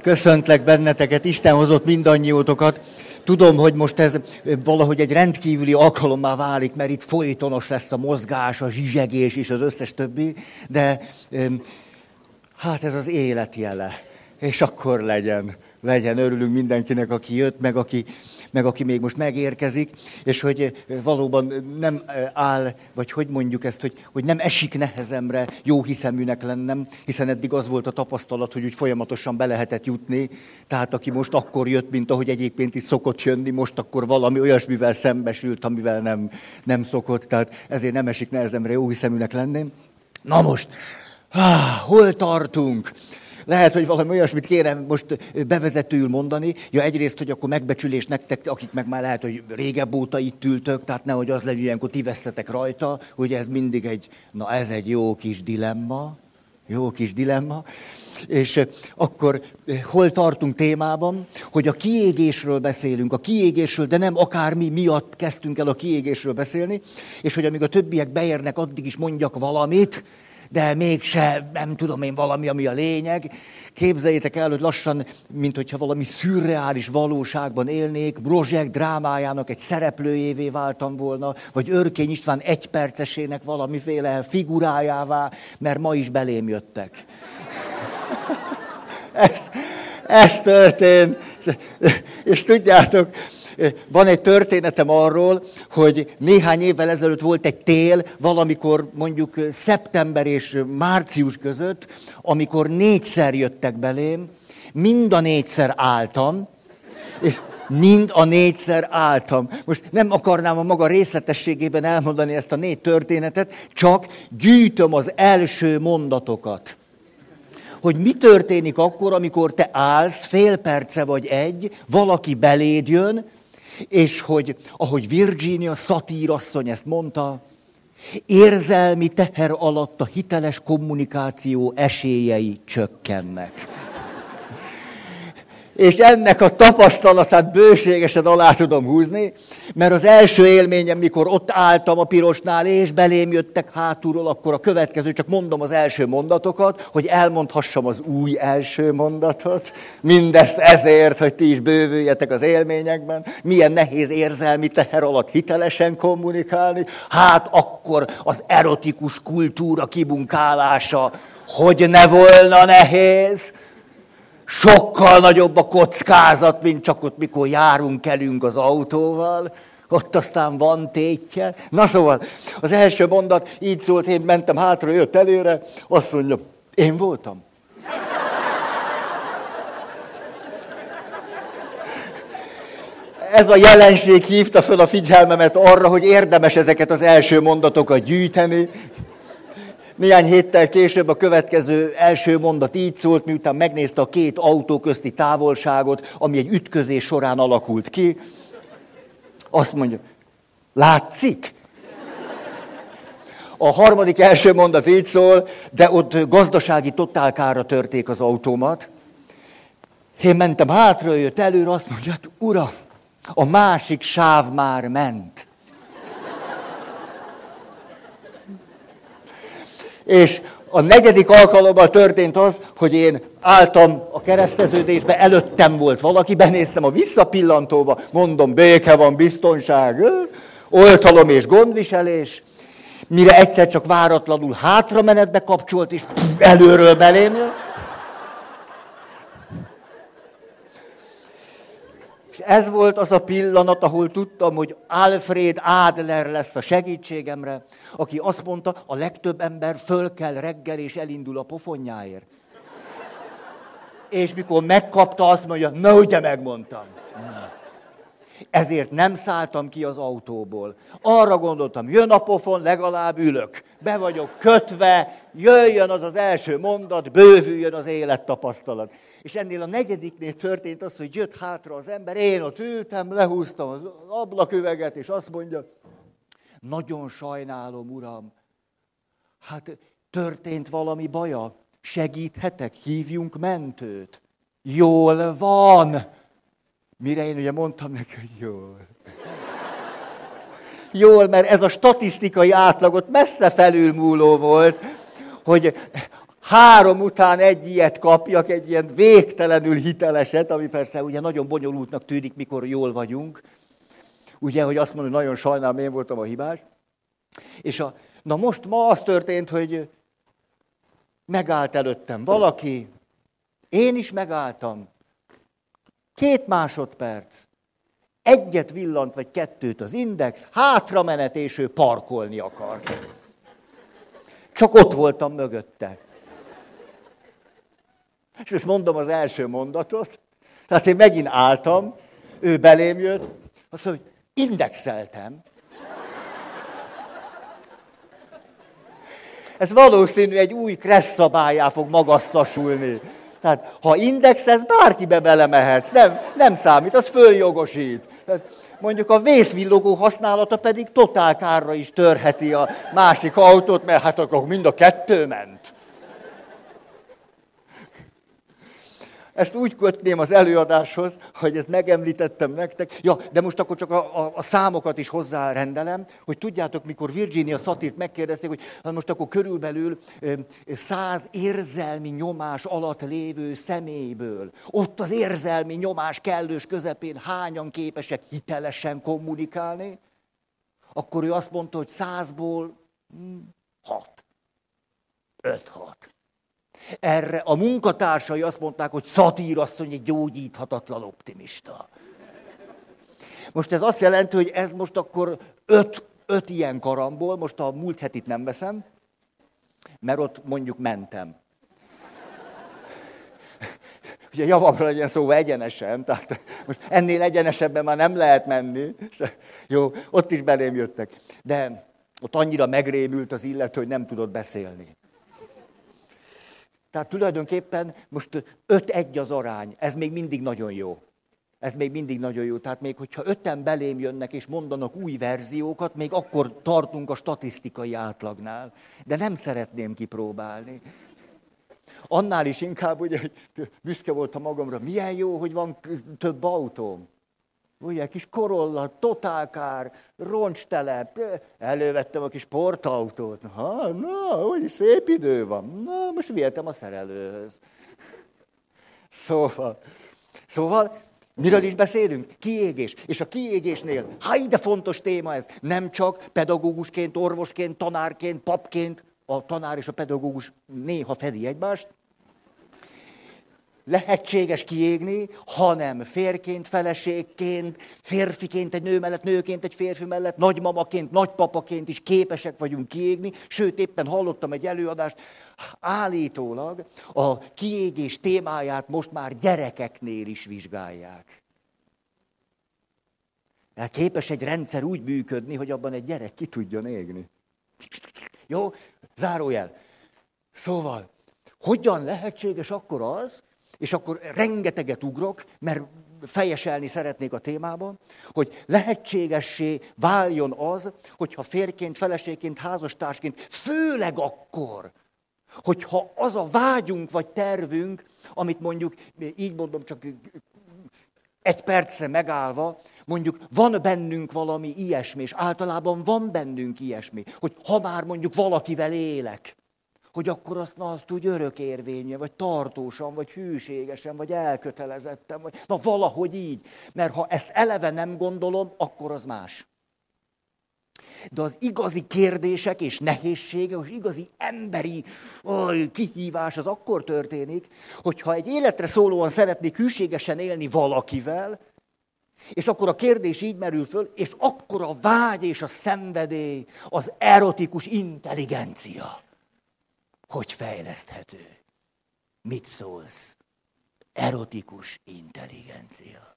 Köszöntlek benneteket, Isten hozott mindannyiótokat. Tudom, hogy most ez valahogy egy rendkívüli alkalommá válik, mert itt folytonos lesz a mozgás, a zsizsegés és az összes többi, de hát ez az élet jele. És akkor legyen, legyen, örülünk mindenkinek, aki jött, meg aki meg aki még most megérkezik, és hogy valóban nem áll, vagy hogy mondjuk ezt, hogy, hogy nem esik nehezemre jó hiszeműnek lennem, hiszen eddig az volt a tapasztalat, hogy úgy folyamatosan be lehetett jutni, tehát aki most akkor jött, mint ahogy egyébként is szokott jönni, most akkor valami olyasmivel szembesült, amivel nem, nem szokott, tehát ezért nem esik nehezemre jó hiszeműnek lenni. Na most, hol tartunk? Lehet, hogy valami olyasmit kéne most bevezetőül mondani. Ja, egyrészt, hogy akkor megbecsülés nektek, akik meg már lehet, hogy régebb óta itt ültök, tehát nehogy az legyen, ilyenkor ti veszetek rajta, hogy ez mindig egy, na ez egy jó kis dilemma, jó kis dilemma. És akkor hol tartunk témában, hogy a kiégésről beszélünk, a kiégésről, de nem akármi miatt kezdtünk el a kiégésről beszélni, és hogy amíg a többiek beérnek, addig is mondjak valamit, de mégse, nem tudom én, valami, ami a lényeg. Képzeljétek el, hogy lassan, mint hogyha valami szürreális valóságban élnék, Brozsek drámájának egy szereplőjévé váltam volna, vagy Örkény István egypercesének valamiféle figurájává, mert ma is belém jöttek. ez, ez történt. És, és tudjátok, van egy történetem arról, hogy néhány évvel ezelőtt volt egy tél, valamikor mondjuk szeptember és március között, amikor négyszer jöttek belém, mind a négyszer álltam, és mind a négyszer álltam. Most nem akarnám a maga részletességében elmondani ezt a négy történetet, csak gyűjtöm az első mondatokat. Hogy mi történik akkor, amikor te állsz, fél perce vagy egy, valaki beléd jön, és hogy, ahogy Virginia szatírasszony ezt mondta, érzelmi teher alatt a hiteles kommunikáció esélyei csökkennek és ennek a tapasztalatát bőségesen alá tudom húzni, mert az első élményem, mikor ott álltam a pirosnál, és belém jöttek hátulról, akkor a következő, csak mondom az első mondatokat, hogy elmondhassam az új első mondatot. Mindezt ezért, hogy ti is bővüljetek az élményekben. Milyen nehéz érzelmi teher alatt hitelesen kommunikálni. Hát akkor az erotikus kultúra kibunkálása, hogy ne volna nehéz sokkal nagyobb a kockázat, mint csak ott, mikor járunk, elünk az autóval. Ott aztán van tétje. Na szóval, az első mondat így szólt, én mentem hátra, jött előre, azt mondja, én voltam. Ez a jelenség hívta föl a figyelmemet arra, hogy érdemes ezeket az első mondatokat gyűjteni, néhány héttel később a következő első mondat így szólt, miután megnézte a két autó közti távolságot, ami egy ütközés során alakult ki. Azt mondja, látszik? A harmadik első mondat így szól, de ott gazdasági totálkára törték az autómat. Én mentem hátra, jött előre, azt mondja, hát ura, a másik sáv már ment. És a negyedik alkalommal történt az, hogy én álltam a kereszteződésbe, előttem volt valaki, benéztem a visszapillantóba, mondom, béke van, biztonság, oltalom és gondviselés, mire egyszer csak váratlanul hátramenetbe kapcsolt, és előről belém jött. És ez volt az a pillanat, ahol tudtam, hogy Alfred Adler lesz a segítségemre, aki azt mondta, a legtöbb ember föl kell reggel és elindul a pofonjáért. És mikor megkapta, azt mondja, na ugye megmondtam. Ezért nem szálltam ki az autóból. Arra gondoltam, jön a pofon, legalább ülök. Be vagyok kötve, jöjjön az az első mondat, bővüljön az élettapasztalat. És ennél a negyediknél történt az, hogy jött hátra az ember, én ott ültem, lehúztam az ablaküveget, és azt mondja, nagyon sajnálom, uram, hát történt valami baja, segíthetek, hívjunk mentőt. Jól van. Mire én ugye mondtam neki, hogy jól. Jól, mert ez a statisztikai átlagot messze felülmúló volt, hogy három után egy ilyet kapjak, egy ilyen végtelenül hiteleset, ami persze ugye nagyon bonyolultnak tűnik, mikor jól vagyunk. Ugye, hogy azt mondom, hogy nagyon sajnálom, én voltam a hibás. És a, na most ma az történt, hogy megállt előttem valaki, én is megálltam. Két másodperc. Egyet villant, vagy kettőt az index, hátra menet, és ő parkolni akart. Csak ott voltam mögötte. És most mondom az első mondatot. Tehát én megint álltam, ő belém jött, azt mondja, hogy indexeltem. Ez valószínű egy új kressz fog magasztasulni. Tehát ha indexez, bárkibe belemehetsz, nem, nem számít, az följogosít. Tehát mondjuk a vészvillogó használata pedig totál kárra is törheti a másik autót, mert hát akkor mind a kettő ment. Ezt úgy kötném az előadáshoz, hogy ezt megemlítettem nektek. Ja, de most akkor csak a, a, a számokat is hozzárendelem, hogy tudjátok, mikor Virginia Satirt megkérdezték, hogy hát most akkor körülbelül száz érzelmi nyomás alatt lévő személyből, ott az érzelmi nyomás kellős közepén hányan képesek hitelesen kommunikálni, akkor ő azt mondta, hogy százból hm, hat. Öt-hat. Erre a munkatársai azt mondták, hogy szatír asszony egy gyógyíthatatlan optimista. Most ez azt jelenti, hogy ez most akkor öt, öt ilyen karamból, most a múlt hetit nem veszem, mert ott mondjuk mentem. Ugye javamra legyen szó egyenesen, tehát most ennél egyenesebben már nem lehet menni. Jó, ott is belém jöttek. De ott annyira megrémült az illető, hogy nem tudott beszélni. Tehát tulajdonképpen most 5-1 az arány, ez még mindig nagyon jó. Ez még mindig nagyon jó. Tehát még hogyha öten belém jönnek és mondanak új verziókat, még akkor tartunk a statisztikai átlagnál. De nem szeretném kipróbálni. Annál is inkább, hogy büszke voltam magamra, milyen jó, hogy van több autóm. Ugye, kis korolla, totálkár, roncstelep, elővettem a kis portautót. Ha, na, hogy szép idő van. Na, most vihetem a szerelőhöz. Szóval, szóval, miről is beszélünk? Kiégés. És a kiégésnél, ha ide fontos téma ez, nem csak pedagógusként, orvosként, tanárként, papként, a tanár és a pedagógus néha fedi egymást, lehetséges kiégni, hanem férként, feleségként, férfiként egy nő mellett, nőként egy férfi mellett, nagymamaként, nagypapaként is képesek vagyunk kiégni. Sőt, éppen hallottam egy előadást, állítólag a kiégés témáját most már gyerekeknél is vizsgálják. Tehát képes egy rendszer úgy működni, hogy abban egy gyerek ki tudjon égni. Jó? Zárójel. Szóval, hogyan lehetséges akkor az, és akkor rengeteget ugrok, mert fejeselni szeretnék a témában, hogy lehetségessé váljon az, hogyha férként, feleségként, házastársként, főleg akkor, hogyha az a vágyunk vagy tervünk, amit mondjuk, így mondom csak egy percre megállva, mondjuk van bennünk valami ilyesmi, és általában van bennünk ilyesmi, hogy ha már mondjuk valakivel élek, hogy akkor azt, na, azt úgy örökérvénye, vagy tartósan, vagy hűségesen, vagy elkötelezettem, vagy na valahogy így. Mert ha ezt eleve nem gondolom, akkor az más. De az igazi kérdések és nehézségek, és igazi emberi oly, kihívás az akkor történik, hogyha egy életre szólóan szeretnék hűségesen élni valakivel, és akkor a kérdés így merül föl, és akkor a vágy és a szenvedély, az erotikus intelligencia hogy fejleszthető? Mit szólsz? Erotikus intelligencia.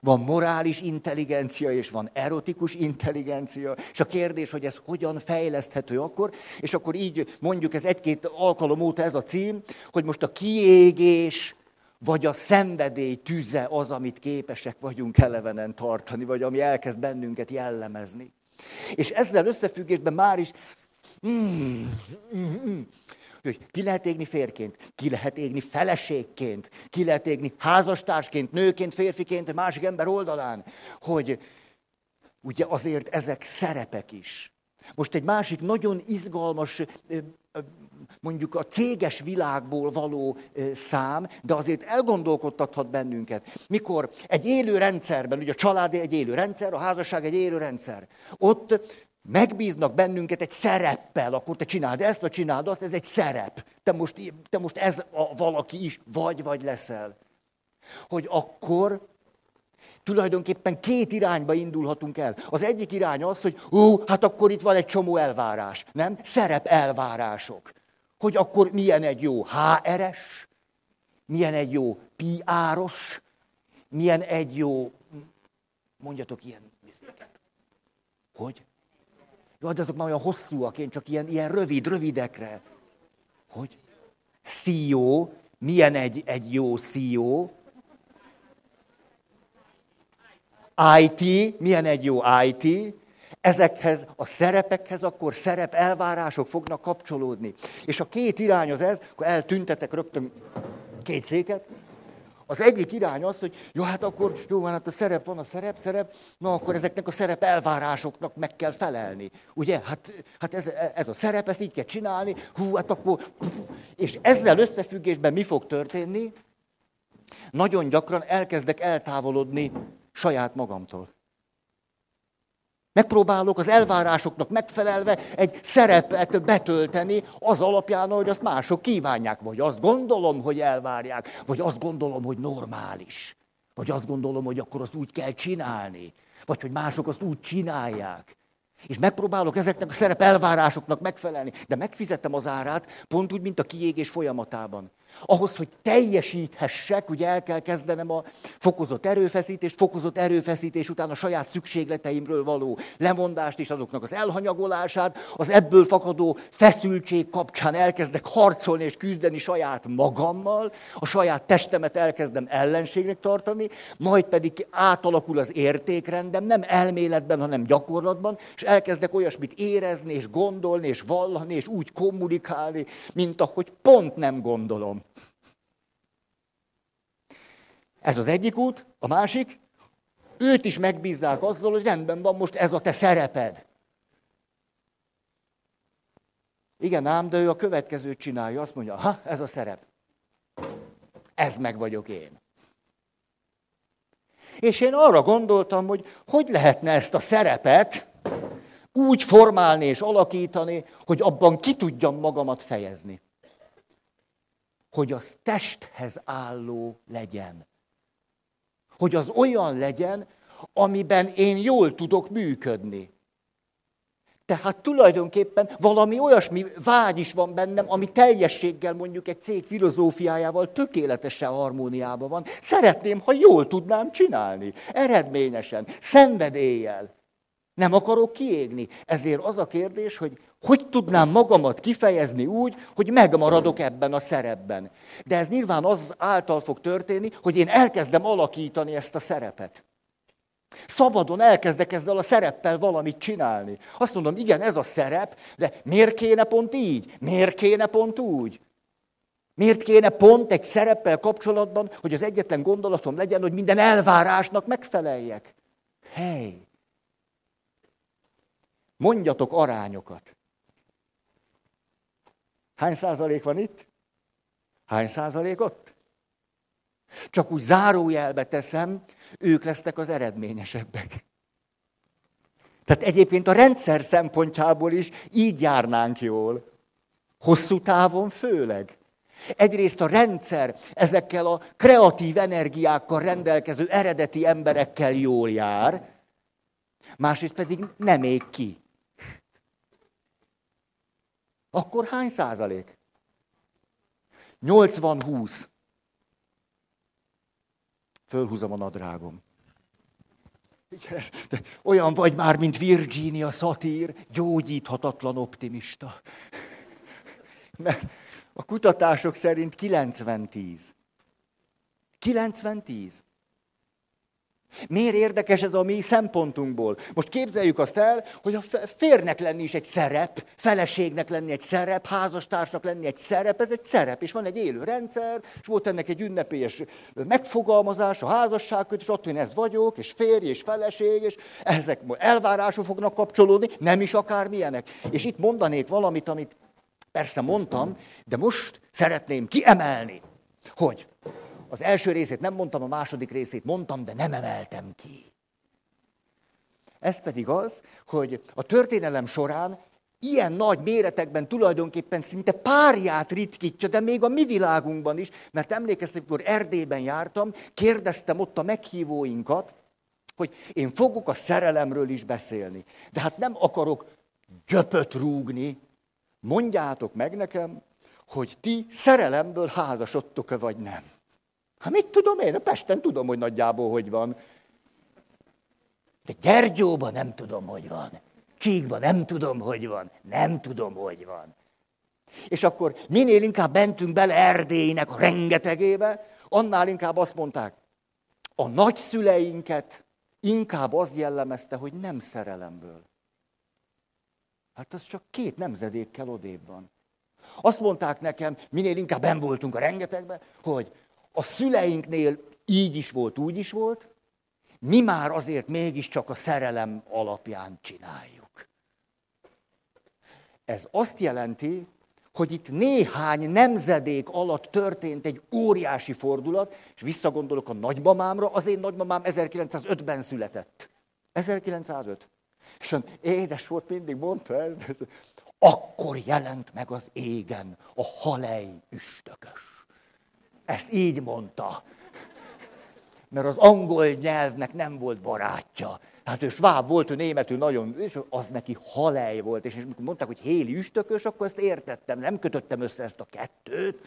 Van morális intelligencia, és van erotikus intelligencia, és a kérdés, hogy ez hogyan fejleszthető akkor, és akkor így mondjuk ez egy-két alkalom óta ez a cím, hogy most a kiégés, vagy a szenvedély tüze az, amit képesek vagyunk elevenen tartani, vagy ami elkezd bennünket jellemezni. És ezzel összefüggésben már is Mm, mm, mm. Hogy ki lehet égni férként, ki lehet égni feleségként, ki lehet égni házastársként, nőként, férfiként, egy másik ember oldalán. Hogy ugye azért ezek szerepek is. Most egy másik nagyon izgalmas mondjuk a céges világból való szám, de azért elgondolkodtathat bennünket. Mikor egy élő rendszerben, ugye a család egy élő rendszer, a házasság egy élő rendszer, ott megbíznak bennünket egy szereppel, akkor te csináld ezt, vagy csináld azt, ez egy szerep. Te most, te most ez a valaki is vagy, vagy leszel. Hogy akkor tulajdonképpen két irányba indulhatunk el. Az egyik irány az, hogy ó, hát akkor itt van egy csomó elvárás, nem? Szerep elvárások. Hogy akkor milyen egy jó HR-es, milyen egy jó PR-os, milyen egy jó, mondjatok ilyen vizéket. Hogy? Jó, de azok már olyan hosszúak, én csak ilyen, ilyen rövid, rövidekre. Hogy? CEO, milyen egy, egy jó CEO? IT, milyen egy jó IT? Ezekhez a szerepekhez akkor szerep elvárások fognak kapcsolódni. És a két irány az ez, akkor eltüntetek rögtön két széket, az egyik irány az, hogy jó, hát akkor jó, van, hát a szerep van, a szerep, szerep, na akkor ezeknek a szerep elvárásoknak meg kell felelni. Ugye? Hát, hát ez, ez a szerep, ezt így kell csinálni, hú, hát akkor... És ezzel összefüggésben mi fog történni? Nagyon gyakran elkezdek eltávolodni saját magamtól. Megpróbálok az elvárásoknak megfelelve egy szerepet betölteni az alapján, hogy azt mások kívánják. Vagy azt gondolom, hogy elvárják, vagy azt gondolom, hogy normális. Vagy azt gondolom, hogy akkor azt úgy kell csinálni. Vagy hogy mások azt úgy csinálják. És megpróbálok ezeknek a szerep elvárásoknak megfelelni, de megfizetem az árát, pont úgy, mint a kiégés folyamatában ahhoz, hogy teljesíthessek, ugye el kell kezdenem a fokozott erőfeszítést, fokozott erőfeszítés után a saját szükségleteimről való lemondást és azoknak az elhanyagolását, az ebből fakadó feszültség kapcsán elkezdek harcolni és küzdeni saját magammal, a saját testemet elkezdem ellenségnek tartani, majd pedig átalakul az értékrendem, nem elméletben, hanem gyakorlatban, és elkezdek olyasmit érezni, és gondolni, és vallani, és úgy kommunikálni, mint ahogy pont nem gondolom. Ez az egyik út, a másik, őt is megbízzák azzal, hogy rendben van most ez a te szereped. Igen ám, de ő a következőt csinálja, azt mondja, ha, ez a szerep. Ez meg vagyok én. És én arra gondoltam, hogy hogy lehetne ezt a szerepet úgy formálni és alakítani, hogy abban ki tudjam magamat fejezni. Hogy az testhez álló legyen hogy az olyan legyen, amiben én jól tudok működni. Tehát tulajdonképpen valami olyasmi vágy is van bennem, ami teljességgel mondjuk egy cég filozófiájával tökéletesen harmóniában van. Szeretném, ha jól tudnám csinálni, eredményesen, szenvedéllyel. Nem akarok kiégni. Ezért az a kérdés, hogy hogy tudnám magamat kifejezni úgy, hogy megmaradok ebben a szerepben. De ez nyilván az által fog történni, hogy én elkezdem alakítani ezt a szerepet. Szabadon elkezdek ezzel a szereppel valamit csinálni. Azt mondom, igen, ez a szerep, de miért kéne pont így? Miért kéne pont úgy? Miért kéne pont egy szereppel kapcsolatban, hogy az egyetlen gondolatom legyen, hogy minden elvárásnak megfeleljek? Hely! Mondjatok arányokat. Hány százalék van itt? Hány százalék ott? Csak úgy zárójelbe teszem, ők lesznek az eredményesebbek. Tehát egyébként a rendszer szempontjából is így járnánk jól. Hosszú távon főleg. Egyrészt a rendszer ezekkel a kreatív energiákkal rendelkező eredeti emberekkel jól jár, másrészt pedig nem ég ki. Akkor hány százalék? 80-20. Fölhúzom a nadrágom. Olyan vagy már, mint Virginia Satir, gyógyíthatatlan optimista. Mert a kutatások szerint 90-10. 90-10. Miért érdekes ez a mi szempontunkból? Most képzeljük azt el, hogy a férnek lenni is egy szerep, feleségnek lenni egy szerep, házastársnak lenni egy szerep, ez egy szerep, és van egy élő rendszer, és volt ennek egy ünnepélyes megfogalmazás, a házasság és ott én ez vagyok, és férj, és feleség, és ezek elvárások fognak kapcsolódni, nem is akármilyenek. És itt mondanék valamit, amit Persze mondtam, de most szeretném kiemelni, hogy az első részét nem mondtam, a második részét mondtam, de nem emeltem ki. Ez pedig az, hogy a történelem során ilyen nagy méretekben tulajdonképpen szinte párját ritkítja, de még a mi világunkban is, mert emlékeztek, amikor Erdélyben jártam, kérdeztem ott a meghívóinkat, hogy én fogok a szerelemről is beszélni. De hát nem akarok gyöpöt rúgni. Mondjátok meg nekem, hogy ti szerelemből házasodtok-e vagy nem. Hát mit tudom én? A Pesten tudom, hogy nagyjából hogy van. De Gyergyóban nem tudom, hogy van. Csíkban nem tudom, hogy van. Nem tudom, hogy van. És akkor minél inkább mentünk bele Erdélynek a rengetegébe, annál inkább azt mondták, a nagyszüleinket inkább az jellemezte, hogy nem szerelemből. Hát az csak két nemzedékkel odébb van. Azt mondták nekem, minél inkább ben voltunk a rengetegbe, hogy a szüleinknél így is volt, úgy is volt, mi már azért mégiscsak a szerelem alapján csináljuk. Ez azt jelenti, hogy itt néhány nemzedék alatt történt egy óriási fordulat, és visszagondolok a nagymamámra, az én nagymamám 1905-ben született. 1905. És édes volt, mindig mondta ez. Akkor jelent meg az égen a halej üstökös. Ezt így mondta. Mert az angol nyelvnek nem volt barátja. Hát ő sváb volt, ő németül nagyon, és az neki halej volt. És, és mondták, hogy héli üstökös, akkor ezt értettem, nem kötöttem össze ezt a kettőt.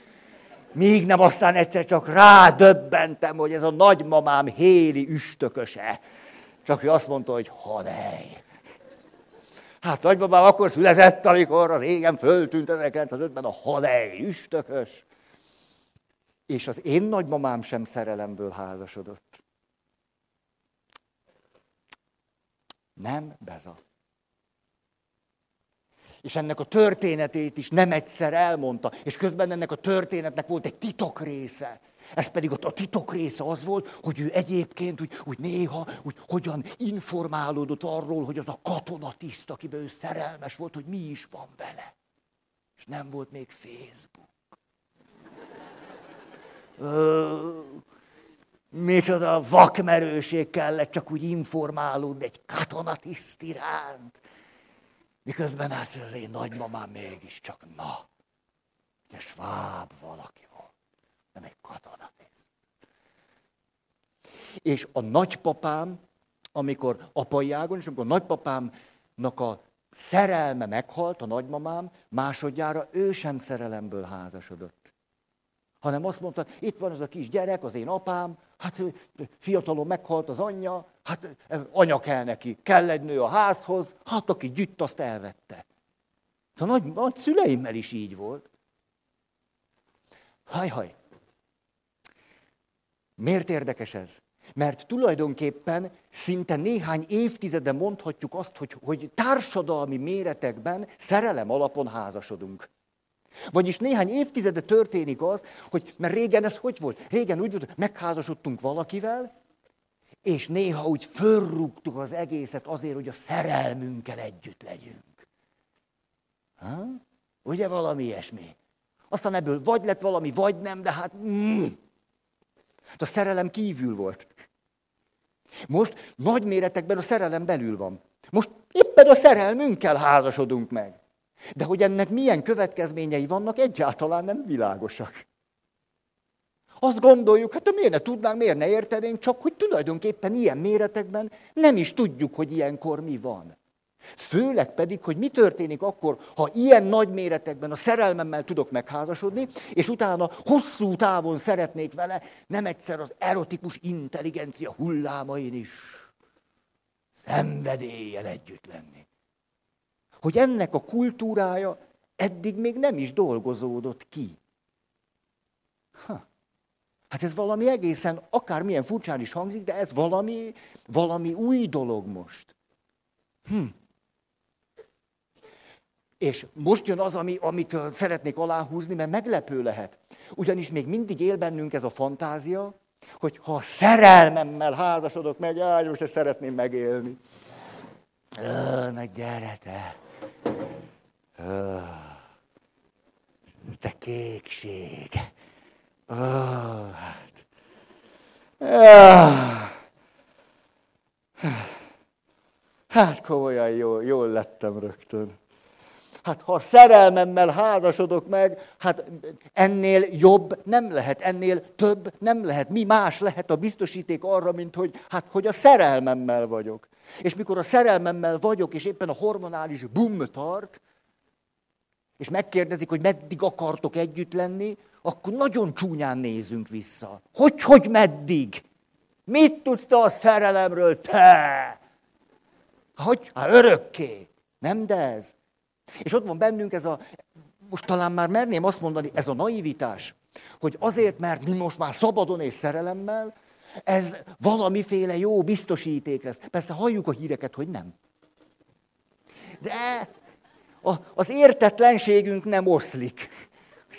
Míg nem aztán egyszer csak rádöbbentem, hogy ez a nagymamám héli üstököse. Csak ő azt mondta, hogy halej. Hát nagybabám akkor született, amikor az égen föltűnt 1905-ben a halej üstökös. És az én nagymamám sem szerelemből házasodott. Nem Beza. És ennek a történetét is nem egyszer elmondta, és közben ennek a történetnek volt egy titok része. Ez pedig a titok része az volt, hogy ő egyébként úgy, úgy néha úgy hogyan informálódott arról, hogy az a katonatiszt, akiben ő szerelmes volt, hogy mi is van vele. És nem volt még Facebook. Ö, micsoda vakmerőség kellett csak úgy informálódni egy katonatiszt iránt. Miközben hát az én nagymamám mégiscsak, na, egy sváb valaki nem egy katonatiszt. És a nagypapám, amikor apai ágon, és amikor a nagypapámnak a szerelme meghalt, a nagymamám, másodjára ő sem szerelemből házasodott. Hanem azt mondta, itt van ez a kis gyerek, az én apám, hát fiatalon meghalt az anyja, hát anya kell neki, kell egy nő a házhoz, hát aki gyütt, azt elvette. A nagy, nagy szüleimmel is így volt. Haj-haj. Miért érdekes ez? Mert tulajdonképpen szinte néhány évtizede mondhatjuk azt, hogy, hogy társadalmi méretekben szerelem alapon házasodunk. Vagyis néhány évtizede történik az, hogy, mert régen ez hogy volt? Régen úgy volt, hogy megházasodtunk valakivel, és néha úgy fölrúgtuk az egészet azért, hogy a szerelmünkkel együtt legyünk. Ha? Ugye valami ilyesmi? Aztán ebből vagy lett valami, vagy nem, de hát... Mm, a szerelem kívül volt. Most nagy méretekben a szerelem belül van. Most éppen a szerelmünkkel házasodunk meg. De hogy ennek milyen következményei vannak, egyáltalán nem világosak. Azt gondoljuk, hát miért ne tudnánk, miért ne értenénk, csak hogy tulajdonképpen ilyen méretekben nem is tudjuk, hogy ilyenkor mi van. Főleg pedig, hogy mi történik akkor, ha ilyen nagy méretekben a szerelmemmel tudok megházasodni, és utána hosszú távon szeretnék vele nem egyszer az erotikus intelligencia hullámain is szenvedéllyel együtt lenni. Hogy ennek a kultúrája eddig még nem is dolgozódott ki. Ha. Hát ez valami egészen, akármilyen furcsán is hangzik, de ez valami, valami új dolog most. Hm. És most jön az, ami, amit szeretnék aláhúzni, mert meglepő lehet. Ugyanis még mindig él bennünk ez a fantázia, hogy ha szerelmemmel házasodok meg, jaj, most ezt szeretném megélni. Ö, na gyere te. Ö. Te kékség. Hát. Ah. Hát komolyan jól, jól lettem rögtön. Hát ha szerelmemmel házasodok meg, hát ennél jobb nem lehet, ennél több nem lehet. Mi más lehet a biztosíték arra, mint hogy, hát, hogy a szerelmemmel vagyok. És mikor a szerelmemmel vagyok, és éppen a hormonális bum tart, és megkérdezik, hogy meddig akartok együtt lenni, akkor nagyon csúnyán nézünk vissza. Hogy, hogy meddig? Mit tudsz te a szerelemről, te? Hogy? Hát örökké. Nem, de ez. És ott van bennünk ez a, most talán már merném azt mondani, ez a naivitás, hogy azért, mert mi most már szabadon és szerelemmel, ez valamiféle jó biztosíték lesz. Persze halljuk a híreket, hogy nem. De a, az értetlenségünk nem oszlik.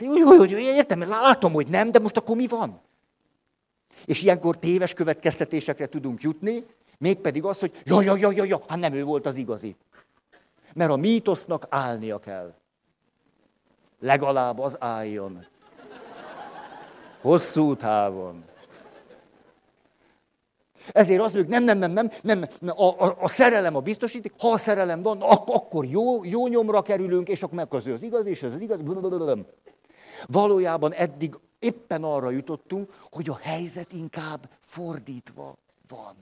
Jó, jó, értem, látom, hogy nem, de most akkor mi van? És ilyenkor téves következtetésekre tudunk jutni, mégpedig az, hogy ja, ja, ja, ja, ja, hát nem ő volt az igazi. Mert a mítosznak állnia kell. Legalább az álljon. Hosszú távon. Ezért azt mondjuk, nem, nem, nem, nem, nem, a, a, a szerelem a biztosíték, ha a szerelem van, ak- akkor jó, jó nyomra kerülünk, és akkor megközül az igaz, és ez az igaz. Valójában eddig éppen arra jutottunk, hogy a helyzet inkább fordítva van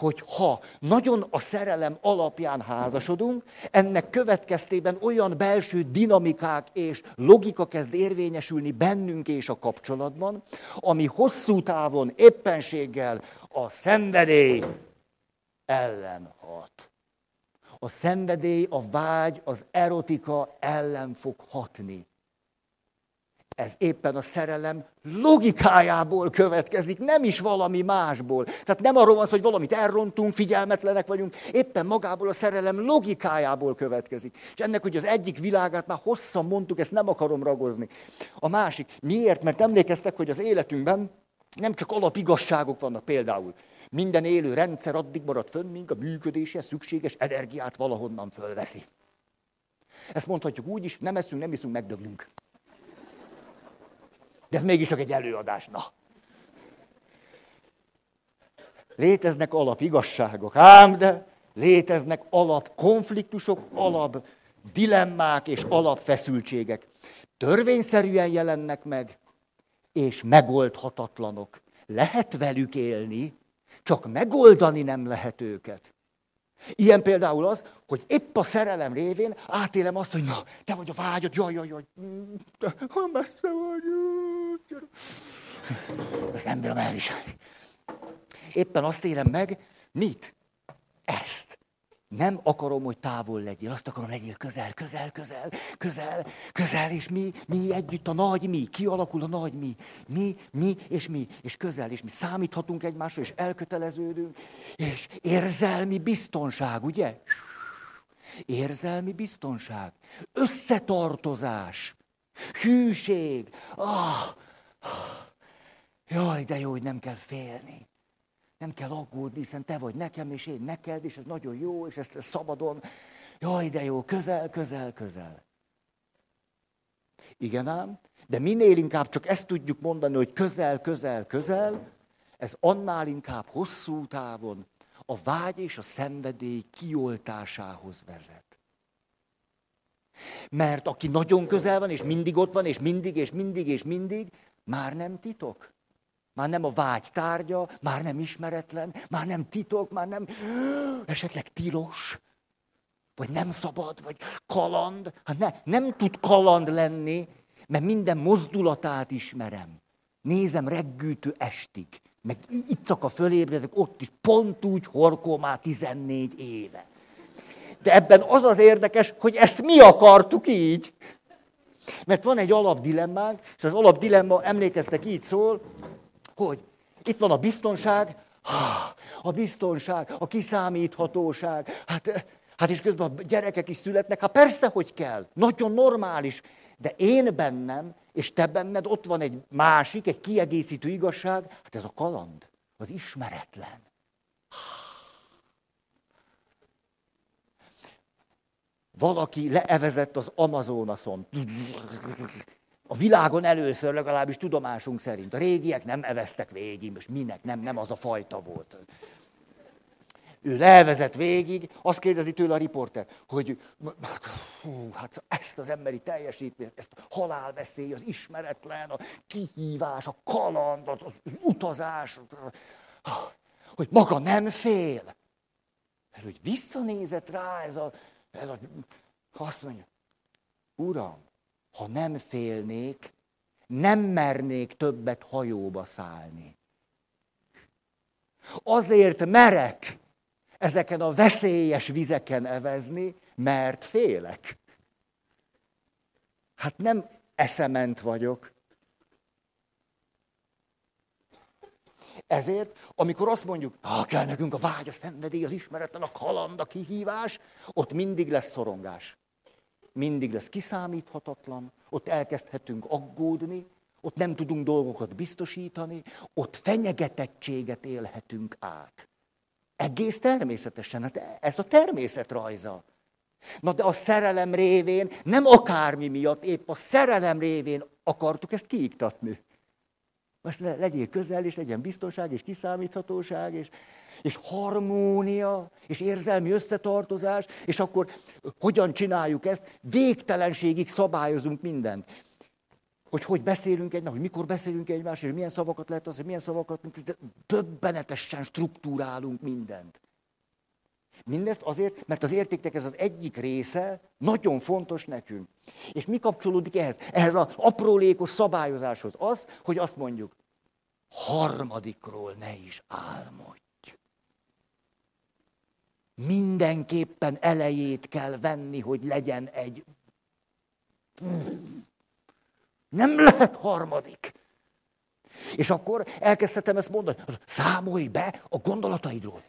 hogy ha nagyon a szerelem alapján házasodunk, ennek következtében olyan belső dinamikák és logika kezd érvényesülni bennünk és a kapcsolatban, ami hosszú távon éppenséggel a szenvedély ellen hat. A szenvedély, a vágy, az erotika ellen fog hatni ez éppen a szerelem logikájából következik, nem is valami másból. Tehát nem arról van szó, hogy valamit elrontunk, figyelmetlenek vagyunk, éppen magából a szerelem logikájából következik. És ennek, hogy az egyik világát már hosszan mondtuk, ezt nem akarom ragozni. A másik, miért? Mert emlékeztek, hogy az életünkben nem csak alapigazságok vannak például. Minden élő rendszer addig marad fönn, míg a működése szükséges energiát valahonnan fölveszi. Ezt mondhatjuk úgy is, nem eszünk, nem iszunk, megdöglünk. De ez mégis csak egy előadás. Na. Léteznek alap igazságok, ám de léteznek alap konfliktusok, alap dilemmák és alapfeszültségek. Törvényszerűen jelennek meg, és megoldhatatlanok. Lehet velük élni, csak megoldani nem lehet őket. Ilyen például az, hogy épp a szerelem révén átélem azt, hogy na, te vagy a vágyat, jaj, jaj, jaj, ha messze vagy. Ezt nem bírom elviselni. Éppen azt élem meg, mit? Ezt. Nem akarom, hogy távol legyél, azt akarom, legyél közel, közel, közel, közel, közel, és mi, mi együtt a nagy mi, kialakul a nagy mi, mi, mi és mi, és közel, és mi számíthatunk egymásra, és elköteleződünk, és érzelmi biztonság, ugye? Érzelmi biztonság, összetartozás, hűség, ah, jaj, de jó, hogy nem kell félni. Nem kell aggódni, hiszen te vagy nekem, és én neked, és ez nagyon jó, és ezt, szabadon. Jaj, de jó, közel, közel, közel. Igen ám, de minél inkább csak ezt tudjuk mondani, hogy közel, közel, közel, ez annál inkább hosszú távon a vágy és a szenvedély kioltásához vezet. Mert aki nagyon közel van, és mindig ott van, és mindig, és mindig, és mindig, már nem titok. Már nem a vágy tárgya, már nem ismeretlen, már nem titok, már nem esetleg tilos, vagy nem szabad, vagy kaland. Hát ne, nem tud kaland lenni, mert minden mozdulatát ismerem. Nézem reggűtő estig, meg itt a fölébredek, ott is pont úgy horkol már 14 éve. De ebben az az érdekes, hogy ezt mi akartuk így. Mert van egy alapdilemmánk, és az alapdilemma, emlékeztek, így szól, hogy itt van a biztonság, a biztonság, a kiszámíthatóság. Hát, hát és közben a gyerekek is születnek. Hát persze, hogy kell. Nagyon normális. De én bennem, és te benned ott van egy másik, egy kiegészítő igazság. Hát ez a kaland, az ismeretlen. valaki leevezett az Amazonason. A világon először legalábbis tudomásunk szerint. A régiek nem eveztek végig, most minek, nem, nem az a fajta volt. Ő levezet végig, azt kérdezi tőle a riporter, hogy hú, hát ezt az emberi teljesítményt, ezt a halálveszély, az ismeretlen, a kihívás, a kaland, az utazás, hogy maga nem fél. Mert hogy visszanézett rá ez a, ez a azt mondja, Uram, ha nem félnék, nem mernék többet hajóba szállni. Azért merek ezeken a veszélyes vizeken evezni, mert félek. Hát nem eszement vagyok. Ezért, amikor azt mondjuk, ha kell nekünk a vágy, a szenvedély, az ismeretlen, a kaland, a kihívás, ott mindig lesz szorongás. Mindig lesz kiszámíthatatlan, ott elkezdhetünk aggódni, ott nem tudunk dolgokat biztosítani, ott fenyegetettséget élhetünk át. Egész természetesen, hát ez a természet rajza. Na de a szerelem révén, nem akármi miatt, épp a szerelem révén akartuk ezt kiiktatni. Most legyél közel, és legyen biztonság, és kiszámíthatóság, és, és harmónia, és érzelmi összetartozás, és akkor hogyan csináljuk ezt? Végtelenségig szabályozunk mindent. Hogy hogy beszélünk egymáshoz, hogy mikor beszélünk egymáshoz, hogy milyen szavakat lehet az, hogy milyen szavakat, döbbenetesen struktúrálunk mindent. Mindezt azért, mert az értéknek ez az egyik része nagyon fontos nekünk. És mi kapcsolódik ehhez? Ehhez az aprólékos szabályozáshoz. Az, hogy azt mondjuk, harmadikról ne is álmodj. Mindenképpen elejét kell venni, hogy legyen egy... Nem lehet harmadik. És akkor elkezdhetem ezt mondani, számolj be a gondolataidról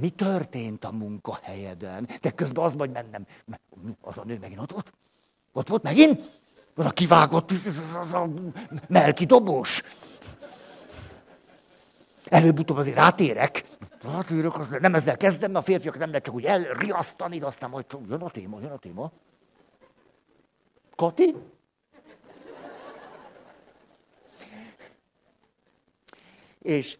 mi történt a munkahelyeden? De közben az majd mennem. Az a nő megint ott volt? Ott volt megint? Az a kivágott, az a melki dobós. Előbb-utóbb azért rátérek. Rátérek, az nem ezzel kezdem, mert a férfiak nem lehet csak úgy elriasztani, de aztán majd csak jön a téma, jön a téma. Kati? És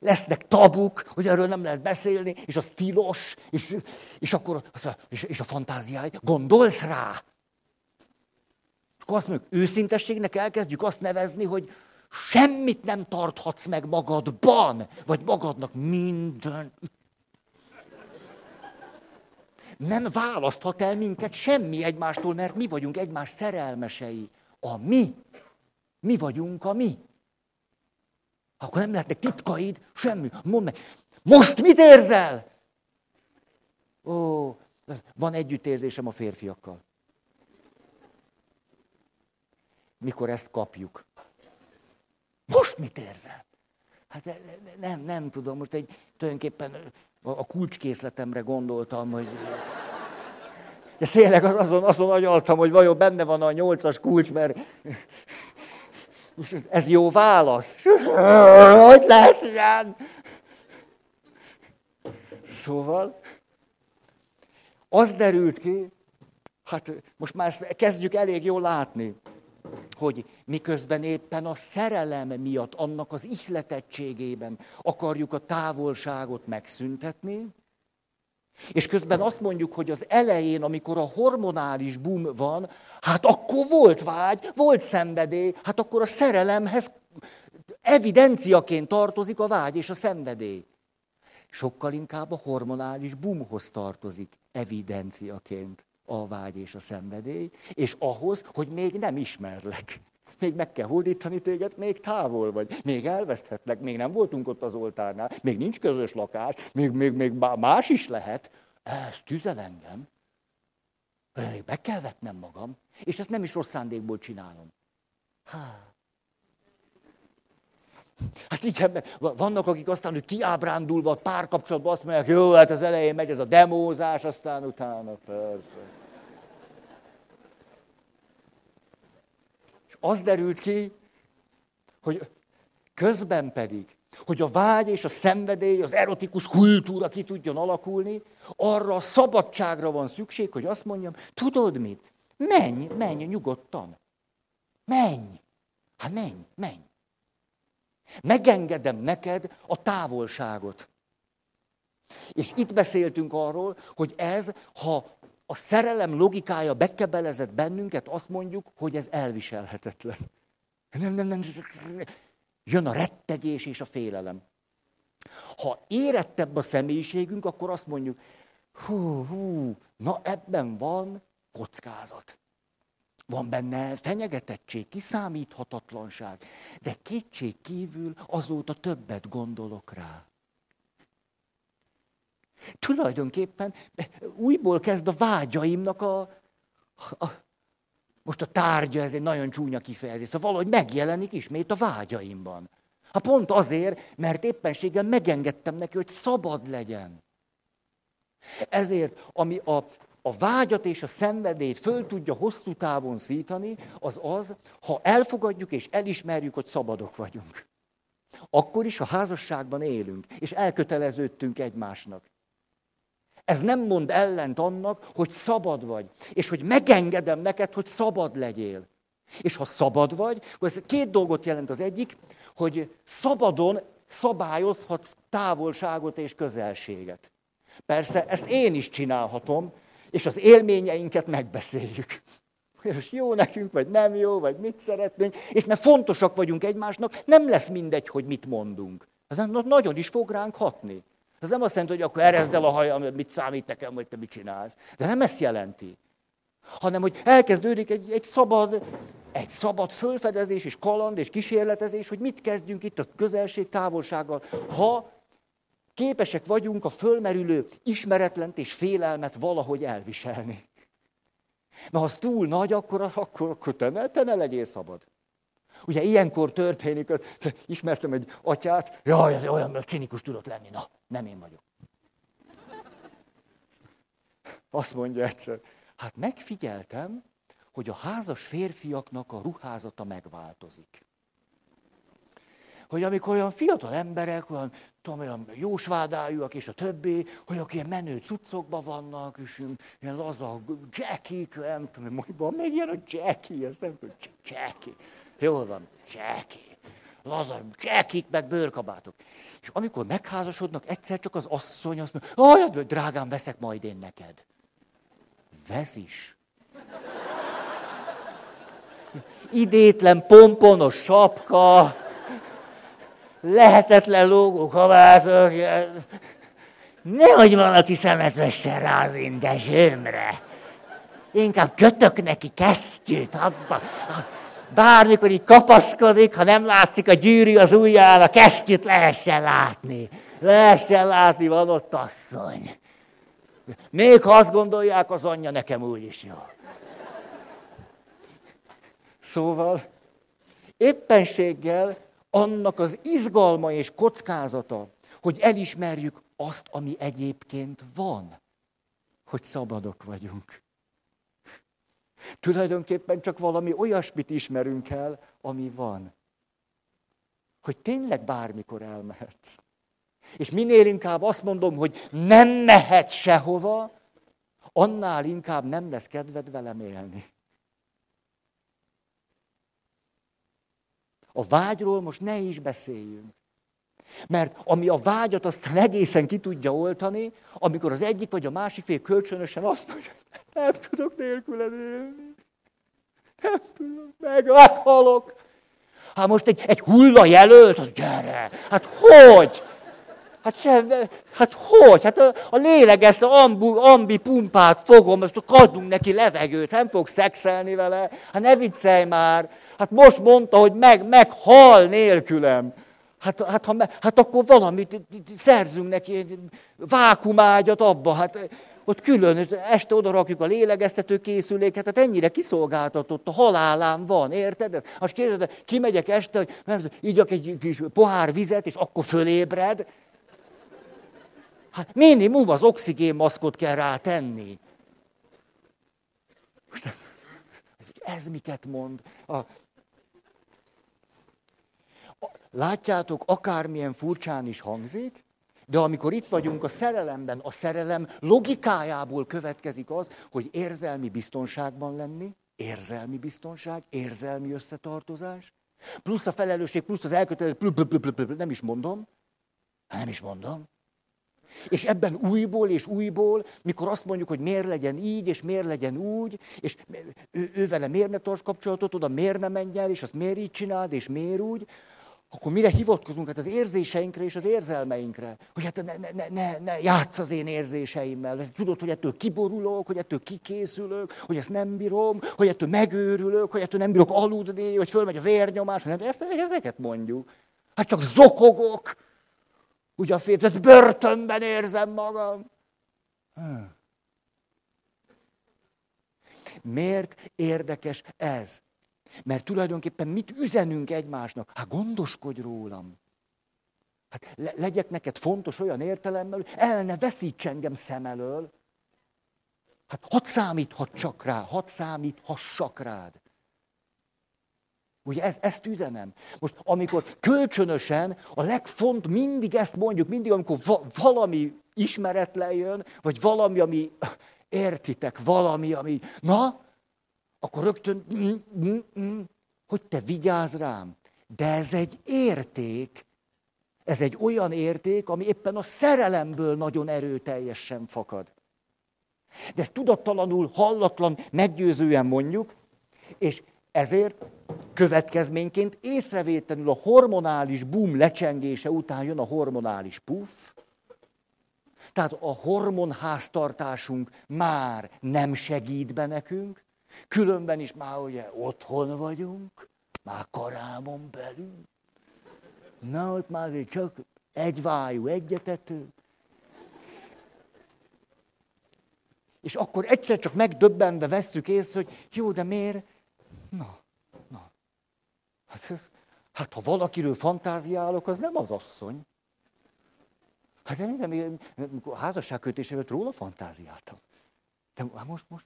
lesznek tabuk, hogy erről nem lehet beszélni, és az tilos, és, és akkor és, és a fantáziáj. Gondolsz rá? Akkor azt mondjuk, őszintességnek elkezdjük azt nevezni, hogy semmit nem tarthatsz meg magadban, vagy magadnak minden. Nem választhat el minket semmi egymástól, mert mi vagyunk egymás szerelmesei. A mi. Mi vagyunk a mi. Akkor nem lehetnek titkaid, semmi. Mondd meg, most mit érzel? Ó, van együttérzésem a férfiakkal. Mikor ezt kapjuk. Most mit érzel? Hát nem, nem tudom, most egy tulajdonképpen a kulcskészletemre gondoltam, hogy... De tényleg azon, azon agyaltam, hogy vajon benne van a nyolcas kulcs, mert ez jó válasz? Hogy lehet ilyen? Szóval, az derült ki, hát most már ezt kezdjük elég jól látni, hogy miközben éppen a szerelem miatt, annak az ihletettségében akarjuk a távolságot megszüntetni, és közben azt mondjuk, hogy az elején, amikor a hormonális boom van, hát akkor volt vágy, volt szenvedély, hát akkor a szerelemhez evidenciaként tartozik a vágy és a szenvedély. Sokkal inkább a hormonális boomhoz tartozik evidenciaként a vágy és a szenvedély, és ahhoz, hogy még nem ismerlek. Még meg kell hódítani téged, még távol vagy, még elveszthetlek, még nem voltunk ott az oltárnál, még nincs közös lakás, még, még, még más is lehet. Ez tüzel engem. Még be kell vetnem magam, és ezt nem is rossz szándékból csinálom. Há. Hát igen, vannak, akik aztán, hogy kiábrándulva párkapcsolatban azt mondják, jó, hát az elején megy ez a demózás, aztán utána persze. Az derült ki, hogy közben pedig hogy a vágy és a szenvedély, az erotikus kultúra ki tudjon alakulni, arra a szabadságra van szükség, hogy azt mondjam, tudod mit? Menj, menj nyugodtan. Menj. Hát menj, menj. Megengedem neked a távolságot. És itt beszéltünk arról, hogy ez, ha a szerelem logikája bekebelezett bennünket, azt mondjuk, hogy ez elviselhetetlen. Nem, nem, nem. Jön a rettegés és a félelem. Ha érettebb a személyiségünk, akkor azt mondjuk, hú, hú, na ebben van kockázat. Van benne fenyegetettség, kiszámíthatatlanság, de kétség kívül azóta többet gondolok rá. Tulajdonképpen újból kezd a vágyaimnak a, a most a tárgya, ez egy nagyon csúnya kifejezés, szóval valahogy megjelenik ismét a vágyaimban. Ha pont azért, mert éppenséggel megengedtem neki, hogy szabad legyen. Ezért, ami a, a vágyat és a szenvedélyt föl tudja hosszú távon szítani, az az, ha elfogadjuk és elismerjük, hogy szabadok vagyunk. Akkor is a házasságban élünk, és elköteleződtünk egymásnak. Ez nem mond ellent annak, hogy szabad vagy, és hogy megengedem neked, hogy szabad legyél. És ha szabad vagy, akkor ez két dolgot jelent az egyik, hogy szabadon szabályozhatsz távolságot és közelséget. Persze, ezt én is csinálhatom, és az élményeinket megbeszéljük. És jó nekünk, vagy nem jó, vagy mit szeretnénk, és mert fontosak vagyunk egymásnak, nem lesz mindegy, hogy mit mondunk. Ez nagyon is fog ránk hatni. Ez nem azt jelenti, hogy akkor erezd el a hajam, mit számít nekem, hogy te mit csinálsz. De nem ezt jelenti. Hanem, hogy elkezdődik egy, egy szabad, egy szabad fölfedezés és kaland és kísérletezés, hogy mit kezdjünk itt a közelség távolsággal. Ha képesek vagyunk a fölmerülő ismeretlent és félelmet valahogy elviselni. Mert ha az túl nagy, akkor, akkor, akkor te, ne, te ne legyél szabad. Ugye ilyenkor történik, az, ismertem egy atyát, jaj, ez olyan cinikus tudott lenni, na, nem én vagyok. Azt mondja egyszer, hát megfigyeltem, hogy a házas férfiaknak a ruházata megváltozik. Hogy amikor olyan fiatal emberek, olyan, tudom, olyan jósvádájúak és a többi, hogy akik ilyen menő cuccokban vannak, és ilyen laza Jackie, nem tudom, van még ilyen a Jackie, ezt nem tudom, Jackie. Jól van, Jackie. Lazar, Jackie, meg bőrkabátok. És amikor megházasodnak, egyszer csak az asszony azt mondja, hogy drágám, veszek majd én neked. Vesz is. Idétlen pomponos sapka, lehetetlen lógó kabátok. Nehogy valaki szemet vessen rá az indesőmre. Inkább kötök neki kesztyűt abba. Bármikor így kapaszkodik, ha nem látszik a gyűrű az ujján, a kesztyűt lehessen látni. Lehessen látni, van ott asszony. Még ha azt gondolják, az anyja nekem úgy is jó. Szóval éppenséggel annak az izgalma és kockázata, hogy elismerjük azt, ami egyébként van, hogy szabadok vagyunk. Tulajdonképpen csak valami olyasmit ismerünk el, ami van. Hogy tényleg bármikor elmehetsz. És minél inkább azt mondom, hogy nem mehet sehova, annál inkább nem lesz kedved velem élni. A vágyról most ne is beszéljünk. Mert ami a vágyat aztán egészen ki tudja oltani, amikor az egyik vagy a másik fél kölcsönösen azt mondja, nem tudok nélküled élni. Nem tudok, meg, meghalok. Hát most egy, egy hulla jelölt, az gyere, hát hogy? Hát, sem, hát hogy? Hát a, a lélek ezt a ambu, ambi pumpát fogom, ezt adunk neki levegőt, nem fog szexelni vele. Hát ne viccelj már. Hát most mondta, hogy meg, meghal nélkülem. Hát, hát, ha, hát akkor valamit szerzünk neki, vákumágyat abba. Hát ott külön, este oda rakjuk a lélegeztető készüléket, tehát ennyire kiszolgáltatott, a halálám van, érted? Azt kérdezed, kimegyek este, hogy nem, igyak egy kis pohár vizet, és akkor fölébred. Hát minimum az oxigénmaszkot kell rátenni. Ez miket mond? A, Látjátok, akármilyen furcsán is hangzik, de amikor itt vagyunk a szerelemben, a szerelem logikájából következik az, hogy érzelmi biztonságban lenni, érzelmi biztonság, érzelmi összetartozás, plusz a felelősség, plusz az elkötelezés, nem is mondom, nem is mondom. És ebben újból és újból, mikor azt mondjuk, hogy miért legyen így, és miért legyen úgy, és ő, ő vele miért ne tarts kapcsolatot, oda miért ne menj el, és azt miért így csináld, és miért úgy, akkor mire hivatkozunk? Hát az érzéseinkre és az érzelmeinkre. Hogy hát ne, ne, ne, ne játsz az én érzéseimmel. Tudod, hogy ettől kiborulok, hogy ettől kikészülök, hogy ezt nem bírom, hogy ettől megőrülök, hogy ettől nem bírok aludni, hogy fölmegy a vérnyomás. Nem, ezt, ezeket mondjuk. Hát csak zokogok. Ugye a férfet börtönben érzem magam. Hmm. Miért érdekes ez? Mert tulajdonképpen mit üzenünk egymásnak? Hát gondoskodj rólam. Hát le, legyek neked fontos olyan értelemmel, el ne veszíts engem szem elől. Hát hadd számíthat csak rá, hadd számíthassak rád. Ugye ez, ezt üzenem. Most amikor kölcsönösen a legfont, mindig ezt mondjuk, mindig amikor va, valami ismeretlen jön, vagy valami, ami, értitek, valami, ami, na, akkor rögtön, mm, mm, mm, hogy te vigyázz rám. De ez egy érték, ez egy olyan érték, ami éppen a szerelemből nagyon erőteljesen fakad. De ezt tudattalanul, hallatlan, meggyőzően mondjuk, és ezért következményként észrevétlenül a hormonális boom lecsengése után jön a hormonális puff, tehát a hormonháztartásunk már nem segít be nekünk, Különben is már ugye otthon vagyunk, már karámon belül. Na, ott már csak egy vájú, egyetető. És akkor egyszer csak megdöbbenve vesszük észre, hogy jó, de miért? Na, na. Hát, hát ha valakiről fantáziálok, az nem az asszony. Hát nem, nem, nem a házasságkötésében róla fantáziáltam. De most, most,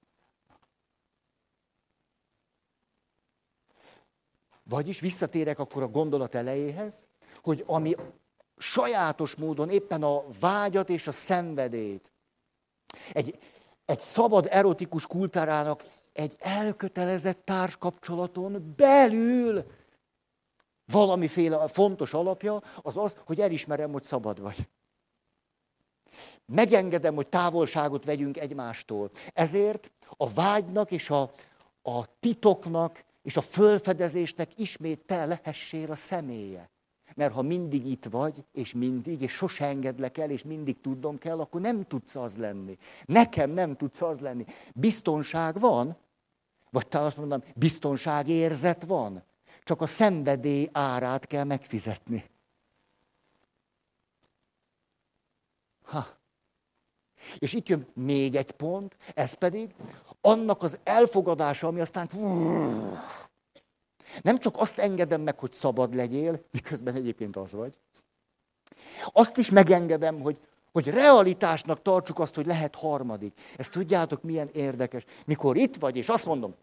Vagyis visszatérek akkor a gondolat elejéhez, hogy ami sajátos módon éppen a vágyat és a szenvedét, egy, egy szabad erotikus kultúrának egy elkötelezett társkapcsolaton belül valamiféle fontos alapja, az az, hogy elismerem, hogy szabad vagy. Megengedem, hogy távolságot vegyünk egymástól. Ezért a vágynak és a, a titoknak és a fölfedezésnek ismét te lehessél a személye. Mert ha mindig itt vagy, és mindig, és sose engedlek el, és mindig tudnom kell, akkor nem tudsz az lenni. Nekem nem tudsz az lenni. Biztonság van, vagy te azt mondom, biztonságérzet van. Csak a szenvedély árát kell megfizetni. Ha. És itt jön még egy pont, ez pedig annak az elfogadása, ami aztán nem csak azt engedem meg, hogy szabad legyél, miközben egyébként az vagy. Azt is megengedem, hogy, hogy realitásnak tartsuk azt, hogy lehet harmadik. Ezt tudjátok, milyen érdekes. Mikor itt vagy, és azt mondom,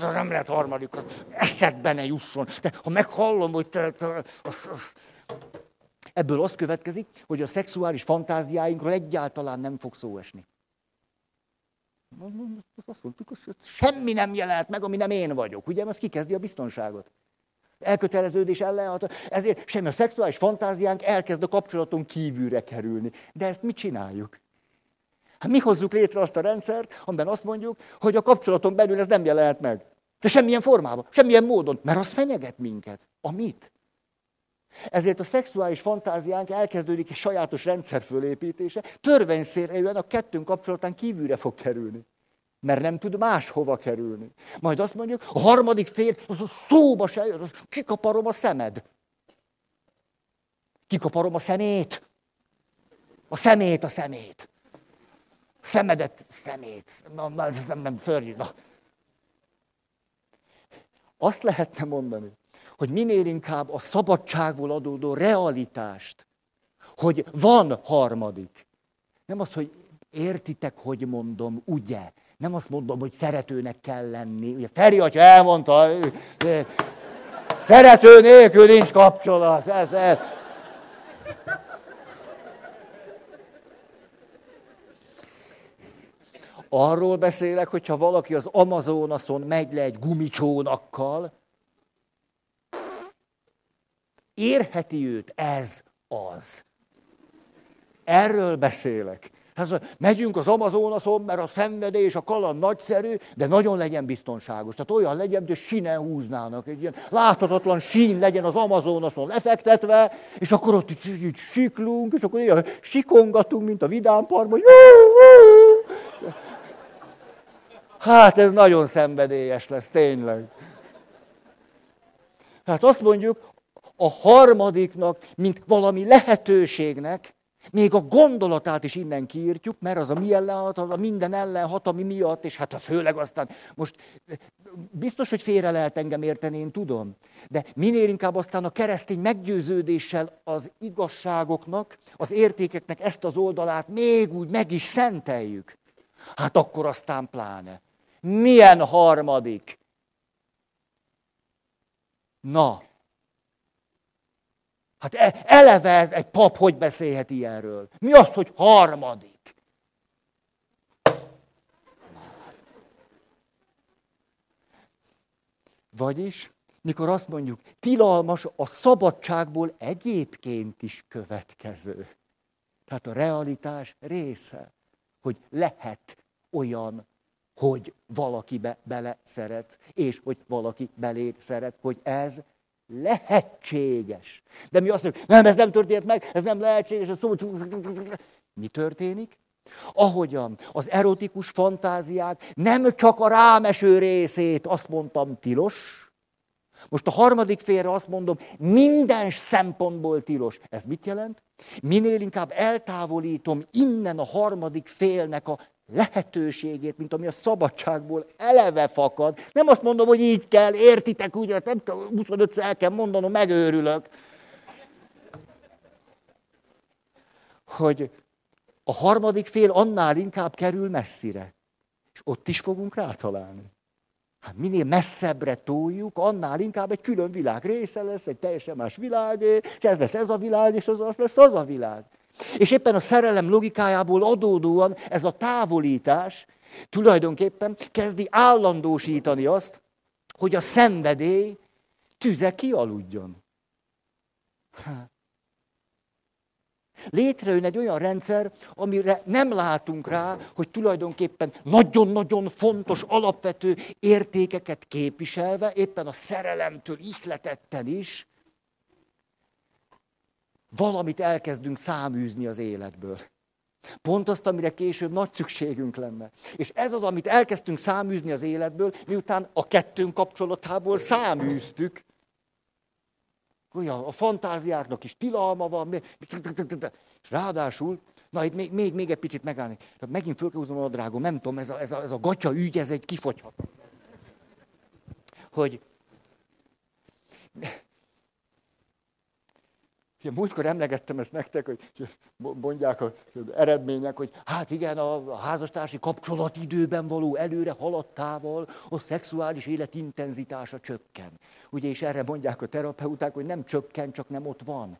nem lehet harmadik, az eszedbe ne jusson. De ha meghallom, hogy te, te az, az. Ebből az következik, hogy a szexuális fantáziáinkról egyáltalán nem fog szó esni. Azt mondtuk, hogy semmi nem jelent meg, ami nem én vagyok. Ugye, az kikezdi a biztonságot. Elköteleződés ellen, ezért semmi a szexuális fantáziánk elkezd a kapcsolaton kívülre kerülni. De ezt mit csináljuk? Hát mi hozzuk létre azt a rendszert, amiben azt mondjuk, hogy a kapcsolaton belül ez nem jelent meg. De semmilyen formában, semmilyen módon, mert az fenyeget minket. A mit? Ezért a szexuális fantáziánk elkezdődik egy sajátos rendszer fölépítése, törvényszerűen a kettőnk kapcsolatán kívülre fog kerülni. Mert nem tud máshova kerülni. Majd azt mondjuk, a harmadik fél, az a szóba se jön, az kikaparom a szemed. Kikaparom a szemét. A szemét, a szemét. A szemedet, szemét. Na, nem, nem, szörnyű. Na. Azt lehetne mondani, hogy minél inkább a szabadságból adódó realitást, hogy van harmadik. Nem az, hogy értitek, hogy mondom, ugye? Nem azt mondom, hogy szeretőnek kell lenni. Ugye Feri atya elmondta, Szerető nélkül nincs kapcsolat. Ez, ez. Arról beszélek, hogyha valaki az Amazonason megy le egy gumicsónakkal, érheti őt ez az. Erről beszélek. Hát, megyünk az Amazonason, mert a szenvedés, a kaland nagyszerű, de nagyon legyen biztonságos. Tehát olyan legyen, hogy sinen húznának. Egy ilyen láthatatlan sín legyen az Amazonason lefektetve, és akkor ott így, így siklunk, és akkor ilyen sikongatunk, mint a vidámparban. Hát ez nagyon szenvedélyes lesz, tényleg. Hát azt mondjuk, a harmadiknak, mint valami lehetőségnek, még a gondolatát is innen kiírtjuk, mert az a mi ellenhat, az a minden ellenhat, ami miatt, és hát a főleg aztán most biztos, hogy félre lehet engem érteni, én tudom. De minél inkább aztán a keresztény meggyőződéssel az igazságoknak, az értékeknek ezt az oldalát még úgy meg is szenteljük. Hát akkor aztán pláne. Milyen harmadik? Na, Hát e, eleve ez egy pap hogy beszélhet ilyenről? Mi az, hogy harmadik? Vagyis, mikor azt mondjuk, tilalmas a szabadságból egyébként is következő. Tehát a realitás része, hogy lehet olyan, hogy valakibe bele szeretsz, és hogy valaki beléd szeret, hogy ez lehetséges. De mi azt mondjuk, nem, ez nem történt meg, ez nem lehetséges, ez szó... Mi történik? Ahogyan az erotikus fantáziák nem csak a rámeső részét, azt mondtam, tilos, most a harmadik félre azt mondom, minden szempontból tilos. Ez mit jelent? Minél inkább eltávolítom innen a harmadik félnek a lehetőségét, mint ami a szabadságból eleve fakad. Nem azt mondom, hogy így kell, értitek, úgy, nem 25 el kell mondanom, megőrülök. Hogy a harmadik fél annál inkább kerül messzire. És ott is fogunk rátalálni. Hát minél messzebbre toljuk, annál inkább egy külön világ része lesz, egy teljesen más világ, és ez lesz ez a világ, és az, az lesz az a világ. És éppen a szerelem logikájából adódóan ez a távolítás tulajdonképpen kezdi állandósítani azt, hogy a szenvedély tüze kialudjon. Létrejön egy olyan rendszer, amire nem látunk rá, hogy tulajdonképpen nagyon-nagyon fontos, alapvető értékeket képviselve, éppen a szerelemtől ihletetten is, valamit elkezdünk száműzni az életből. Pont azt, amire később nagy szükségünk lenne. És ez az, amit elkezdtünk száműzni az életből, miután a kettőnk kapcsolatából száműztük. Olyan, a fantáziáknak is tilalma van, és ráadásul, na itt még, még, még egy picit megállni. Megint föl kell húznom a drágom, nem tudom, ez a, ez a, ez a gatya ügy, ez egy kifogyhat. Hogy Ja, múltkor emlegettem ezt nektek, hogy mondják az eredmények, hogy hát igen, a házastársi kapcsolat időben való előre haladtával a szexuális élet intenzitása csökken. Ugye, és erre mondják a terapeuták, hogy nem csökken, csak nem ott van.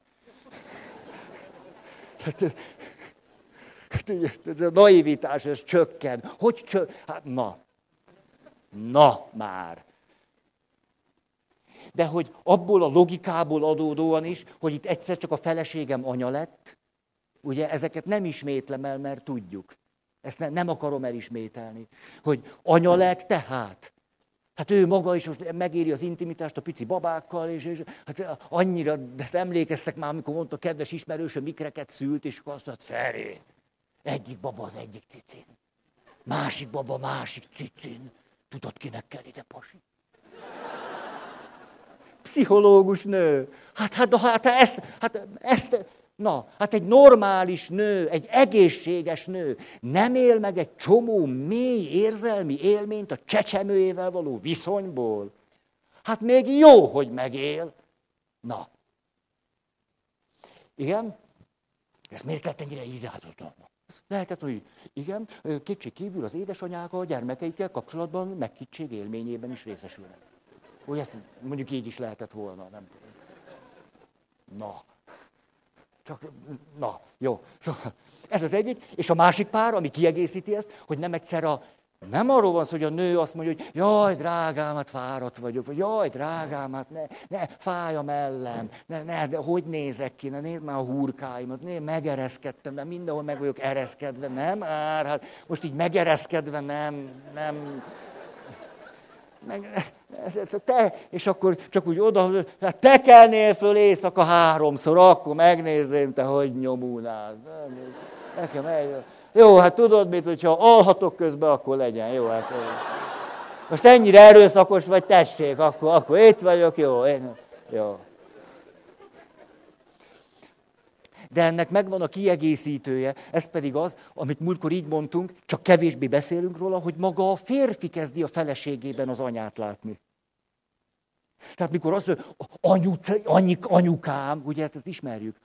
Hát ez, hát ez a naivitás, ez csökken. Hogy csökken? Hát na. Na már de hogy abból a logikából adódóan is, hogy itt egyszer csak a feleségem anya lett, ugye ezeket nem ismétlem el, mert tudjuk. Ezt ne, nem akarom elismételni. Hogy anya lett tehát. Hát ő maga is most megéri az intimitást a pici babákkal, és, és hát annyira, de ezt emlékeztek már, amikor mondta kedves ismerősöm, mikreket szült, és azt mondta, Feré, egyik baba az egyik cicin. Másik baba másik cicin. Tudod, kinek kell ide pasi? Pszichológus nő. Hát, hát, hát, ezt, hát ezt, na, hát egy normális nő, egy egészséges nő nem él meg egy csomó mély érzelmi élményt a csecsemőjével való viszonyból. Hát még jó, hogy megél. Na. Igen? Ez miért lett ennyire ízátotlan? Lehetett, hogy igen, kétség kívül az édesanyák a gyermekeikkel kapcsolatban megkictség élményében is részesülnek. Úgy ezt mondjuk így is lehetett volna, nem tudom. Na. Csak, na, jó. Szóval ez az egyik. És a másik pár, ami kiegészíti ezt, hogy nem egyszer a, nem arról van szó, hogy a nő azt mondja, hogy jaj, drágám, hát fáradt vagyok, vagy jaj, drágám, hát ne, ne fáj a mellem, ne, ne, de hogy nézek ki, ne nézd már a hurkáimat, ne, megereszkedtem, de mindenhol meg vagyok ereszkedve, nem ár, hát most így megereszkedve nem, nem, meg, te, és akkor csak úgy oda, hát te kelnél föl éjszaka háromszor, akkor megnézzém, te hogy nyomulnál. Nekem egy, jó, hát tudod mit, hogyha alhatok közben, akkor legyen. Jó, hát most ennyire erőszakos vagy, tessék, akkor, akkor itt vagyok, jó, én, jó. De ennek megvan a kiegészítője, ez pedig az, amit múltkor így mondtunk, csak kevésbé beszélünk róla, hogy maga a férfi kezdi a feleségében az anyát látni. Tehát mikor azt mondja, anyuc, anyik, anyukám, ugye ezt, ezt ismerjük,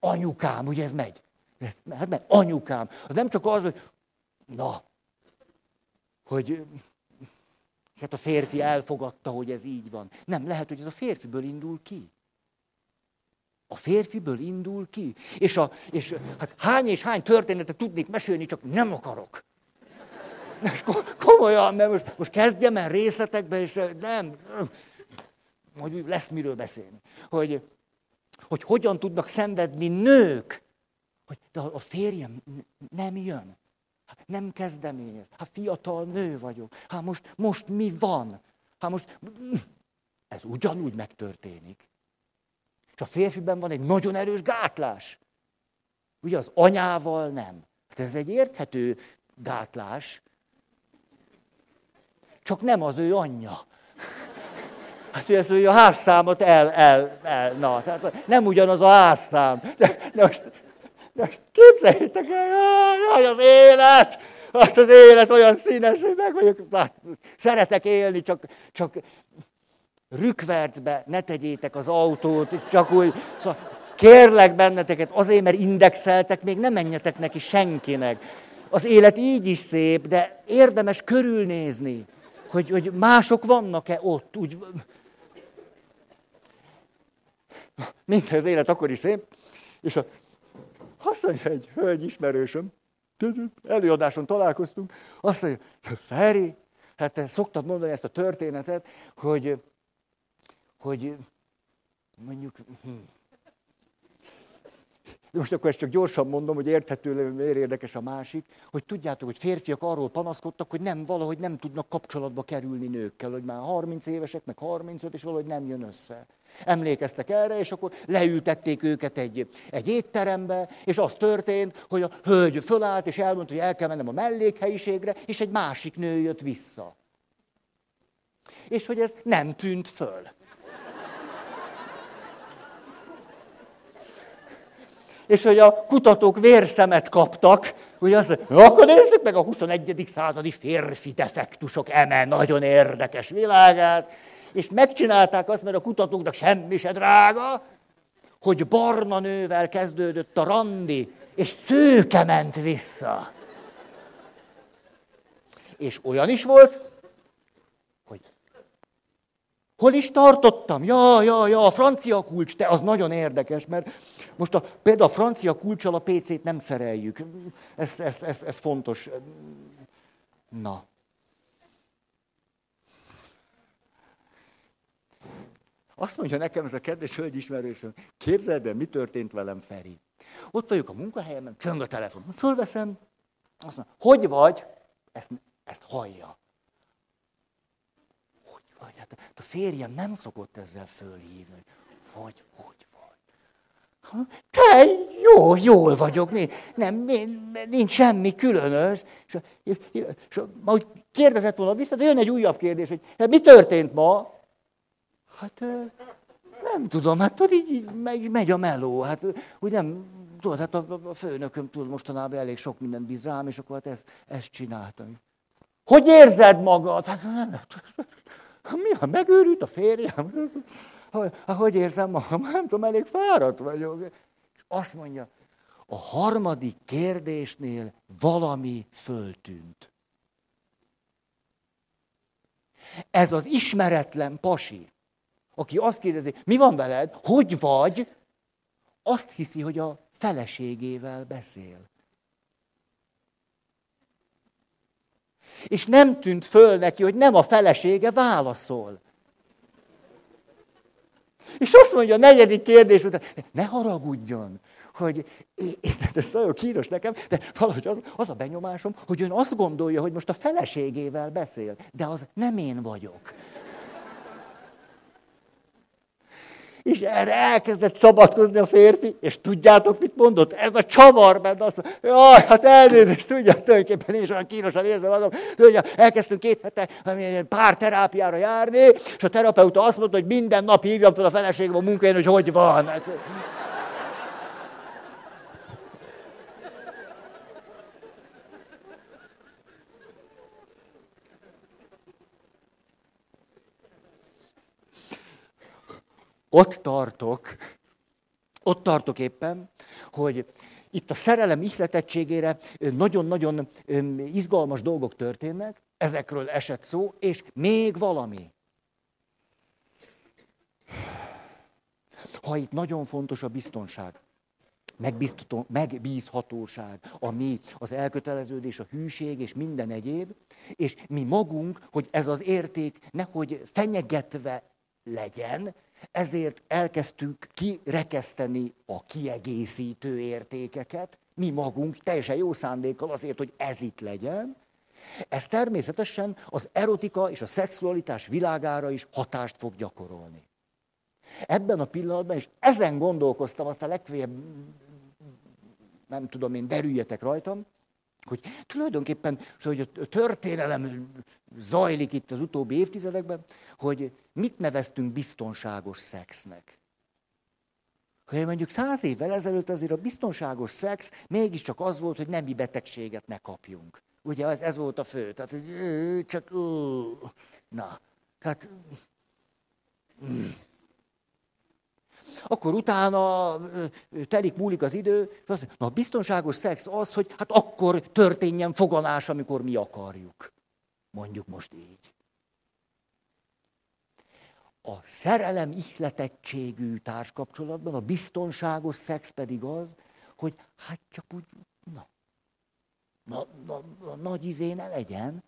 anyukám, ugye ez megy. Hát mert anyukám. Az nem csak az, hogy na, hogy hát a férfi elfogadta, hogy ez így van. Nem, lehet, hogy ez a férfiből indul ki. A férfiből indul ki. És, a, és hát hány és hány történetet tudnék mesélni, csak nem akarok. Most komolyan, mert most, most kezdjem el részletekbe, és nem, hogy lesz miről beszélni. Hogy, hogy hogyan tudnak szenvedni nők hogy de a férjem nem jön. Hát nem kezdeményez. Hát fiatal nő vagyok. Hát most, most mi van? Hát most ez ugyanúgy megtörténik. És a férfiben van egy nagyon erős gátlás. Ugye az anyával nem. Hát ez egy érthető gátlás. Csak nem az ő anyja. Hát, hogy ezt hogy a házszámot el, el, el, na, tehát nem ugyanaz a házszám. De, de most, de képzeljétek el, jaj, az élet! Hát az élet olyan színes, hogy meg vagyok. Hát, szeretek élni, csak, csak rükvercbe ne tegyétek az autót, csak úgy. Szóval kérlek benneteket, azért, mert indexeltek, még nem menjetek neki senkinek. Az élet így is szép, de érdemes körülnézni, hogy, hogy mások vannak-e ott. Úgy... Minden az élet akkor is szép, és a azt mondja egy hölgy ismerősöm, előadáson találkoztunk, azt mondja, Feri, hát te szoktad mondani ezt a történetet, hogy, hogy mondjuk, hm. de most akkor ezt csak gyorsan mondom, hogy érthető, miért érdekes a másik, hogy tudjátok, hogy férfiak arról panaszkodtak, hogy nem, valahogy nem tudnak kapcsolatba kerülni nőkkel, hogy már 30 évesek, meg 35, és valahogy nem jön össze. Emlékeztek erre, és akkor leültették őket egy, egy étterembe, és az történt, hogy a hölgy fölállt, és elmondta, hogy el kell mennem a mellékhelyiségre, és egy másik nő jött vissza. És hogy ez nem tűnt föl. És hogy a kutatók vérszemet kaptak, hogy azt mondja, akkor nézzük meg a 21. századi férfi defektusok eme nagyon érdekes világát, és megcsinálták azt, mert a kutatóknak semmi se drága, hogy barna nővel kezdődött a randi, és szőke ment vissza. És olyan is volt, hol is tartottam? Ja, ja, ja, a francia kulcs, te, az nagyon érdekes, mert most a, például a francia kulcsal a PC-t nem szereljük. Ez, ez, ez, ez fontos. Na, Azt mondja nekem ez a kedves hölgy ismerősöm, képzeld el, mi történt velem, Feri. Ott vagyok a munkahelyemen, csöng a telefon. Fölveszem, azt mondja, hogy vagy? Ezt, ezt hallja. Hát a férjem nem szokott ezzel fölhívni. Hogy, hogy vagy? Te, jó, jól vagyok, nem, nem, nincs semmi különös. És, és, és, és majd kérdezett volna vissza, de jön egy újabb kérdés, hogy hát mi történt ma? Hát nem tudom, hát tudod, így, így megy, megy a meló. Hát úgy nem, tudod, hát a, a főnököm tud mostanában elég sok mindent bíz rám, és akkor hát ezt, ezt csináltam. Hogy érzed magad? Hát nem, mi, ha megőrült a férjem? Hát, hogy érzem magam? Nem tudom, elég fáradt vagyok. És azt mondja, a harmadik kérdésnél valami föltűnt. Ez az ismeretlen pasi, aki azt kérdezi, mi van veled, hogy vagy, azt hiszi, hogy a feleségével beszél. És nem tűnt föl neki, hogy nem a felesége válaszol. És azt mondja a negyedik kérdés után, ne haragudjon, hogy ez nagyon kínos nekem, de valahogy az, az a benyomásom, hogy ön azt gondolja, hogy most a feleségével beszél, de az nem én vagyok. És erre elkezdett szabadkozni a férfi, és tudjátok, mit mondott? Ez a csavar benne azt mondja, jaj, hát elnézést, tudja, tulajdonképpen én is olyan kínosan érzem magam, hogy elkezdtünk két hete pár terápiára járni, és a terapeuta azt mondta, hogy minden nap hívjam fel a feleségem a munkáján, hogy hogy van. Ott tartok, ott tartok éppen, hogy itt a szerelem ihletettségére nagyon-nagyon izgalmas dolgok történnek, ezekről esett szó, és még valami. Ha itt nagyon fontos a biztonság, megbízhatóság, ami az elköteleződés, a hűség és minden egyéb, és mi magunk, hogy ez az érték nehogy fenyegetve legyen, ezért elkezdtük kirekeszteni a kiegészítő értékeket, mi magunk teljesen jó szándékkal azért, hogy ez itt legyen. Ez természetesen az erotika és a szexualitás világára is hatást fog gyakorolni. Ebben a pillanatban, és ezen gondolkoztam, aztán legfeljebb, nem tudom én, derüljetek rajtam, hogy tulajdonképpen hogy a történelem zajlik itt az utóbbi évtizedekben, hogy mit neveztünk biztonságos szexnek. Hogy mondjuk száz évvel ezelőtt azért a biztonságos szex mégiscsak az volt, hogy nemi betegséget ne kapjunk. Ugye ez, ez volt a fő. Tehát, hogy csak... Na, tehát... Mm. Akkor utána telik, múlik az idő, és azt mondja, na a biztonságos szex az, hogy hát akkor történjen foganás, amikor mi akarjuk. Mondjuk most így. A szerelem ihletettségű társkapcsolatban a biztonságos szex pedig az, hogy hát csak úgy, na, na, na, na nagy izé ne legyen.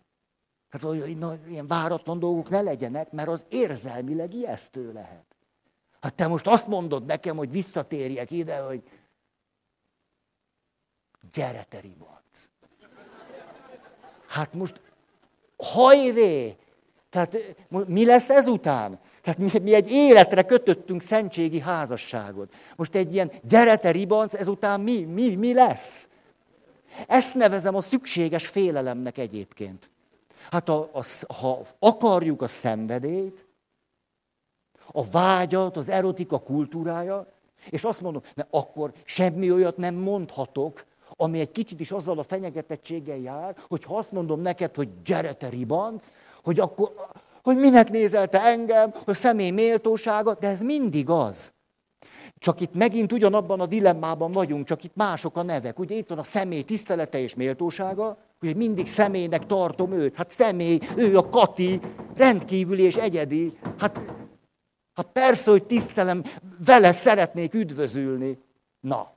Hát olyan, ilyen váratlan dolgok ne legyenek, mert az érzelmileg ijesztő lehet. Hát te most azt mondod nekem, hogy visszatérjek ide, hogy gyere te ribanc. Hát most hajvé! Tehát mi lesz ezután? Tehát mi, mi egy életre kötöttünk szentségi házasságot. Most egy ilyen gyere te ribanc, ezután mi, mi, mi lesz? Ezt nevezem a szükséges félelemnek egyébként. Hát a, a, ha akarjuk a szenvedélyt, a vágyat, az erotika kultúrája, és azt mondom, ne, akkor semmi olyat nem mondhatok, ami egy kicsit is azzal a fenyegetettséggel jár, hogy ha azt mondom neked, hogy gyere te ribanc, hogy akkor, hogy minek nézel te engem, hogy személy méltósága, de ez mindig az. Csak itt megint ugyanabban a dilemmában vagyunk, csak itt mások a nevek. Ugye itt van a személy tisztelete és méltósága, hogy mindig személynek tartom őt. Hát személy, ő a Kati, rendkívüli és egyedi. Hát Hát persze, hogy tisztelem, vele szeretnék üdvözülni. Na.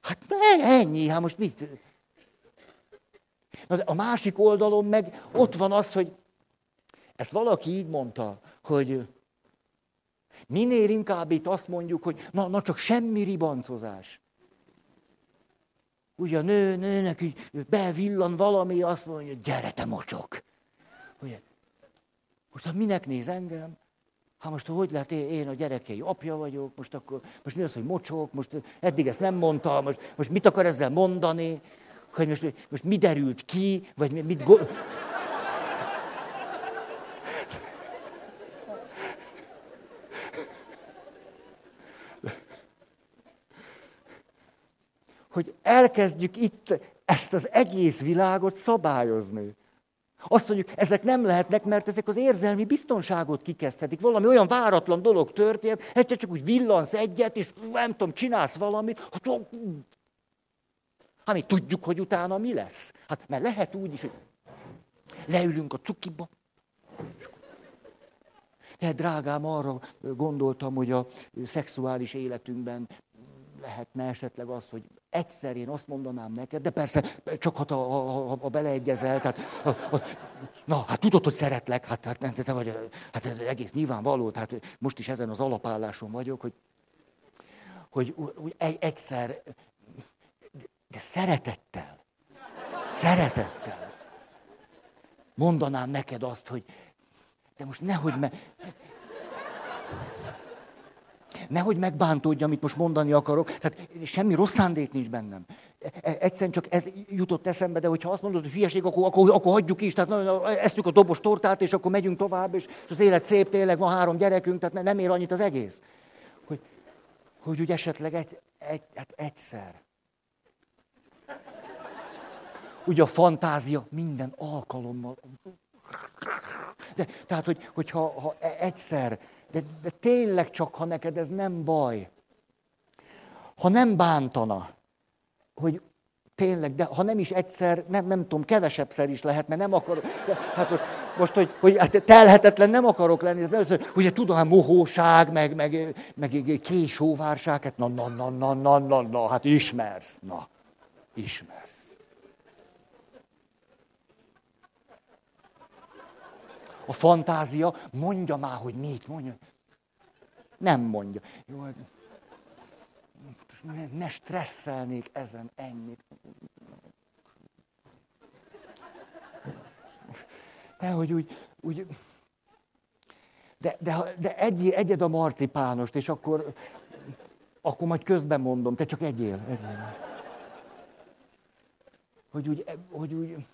Hát ennyi, hát most mit? A másik oldalon meg ott van az, hogy ezt valaki így mondta, hogy minél inkább itt azt mondjuk, hogy na, na csak semmi ribancozás. Ugye a nő, nőnek így bevillan valami, azt mondja, gyere te mocsok. Ugye, most hát minek néz engem? Hát most hogy lehet, én a gyerekei apja vagyok, most akkor, most mi az, hogy mocsok, most eddig ezt nem mondta, most, most mit akar ezzel mondani, hogy most, most mi derült ki, vagy mit go... hogy elkezdjük itt ezt az egész világot szabályozni. Azt mondjuk, ezek nem lehetnek, mert ezek az érzelmi biztonságot kikezdhetik. Valami olyan váratlan dolog történt, egyszer csak úgy villansz egyet, és nem tudom, csinálsz valamit, hát, hát mi tudjuk, hogy utána mi lesz. Hát mert lehet úgy is, hogy leülünk a cukiba. De drágám, arra gondoltam, hogy a szexuális életünkben lehetne esetleg az, hogy egyszer én azt mondanám neked, de persze, csak ha, ha, ha, ha beleegyezel, tehát, ha, ha, na, hát tudod, hogy szeretlek, hát, hát, te, te vagy, hát ez egész nyilvánvaló, tehát most is ezen az alapálláson vagyok, hogy, hogy, hogy egyszer, de szeretettel, szeretettel mondanám neked azt, hogy de most nehogy, me, nehogy megbántódj, amit most mondani akarok. Tehát semmi rossz szándék nincs bennem. E, egyszerűen csak ez jutott eszembe, de hogyha azt mondod, hogy hülyeség, akkor, akkor, akkor hagyjuk is. Tehát na, na, esztük a dobos tortát, és akkor megyünk tovább, és, és az élet szép, tényleg van három gyerekünk, tehát nem ér annyit az egész. Hogy, hogy úgy esetleg egy, egy, hát egyszer. Ugye a fantázia minden alkalommal. De, tehát, hogy, hogyha ha e, egyszer de, de tényleg csak, ha neked ez nem baj. Ha nem bántana, hogy tényleg, de ha nem is egyszer, nem, nem tudom, kevesebbszer is lehet, mert nem akarok. De, hát most, most hogy, hogy hát telhetetlen nem akarok lenni, ez először, ugye tudom, hát mohóság, meg, meg, meg késóvárság, hát na, na, na, na, na, na, na, hát ismersz, na, ismersz. A fantázia mondja már, hogy mit mondja. Nem mondja. Jó, hát ne, ne stresszelnék ezen ennyit. hogy úgy, úgy de, de, de egy, egyed a marcipánost, és akkor, akkor majd közben mondom, te csak egyél. egyél. Hogy úgy, hogy úgy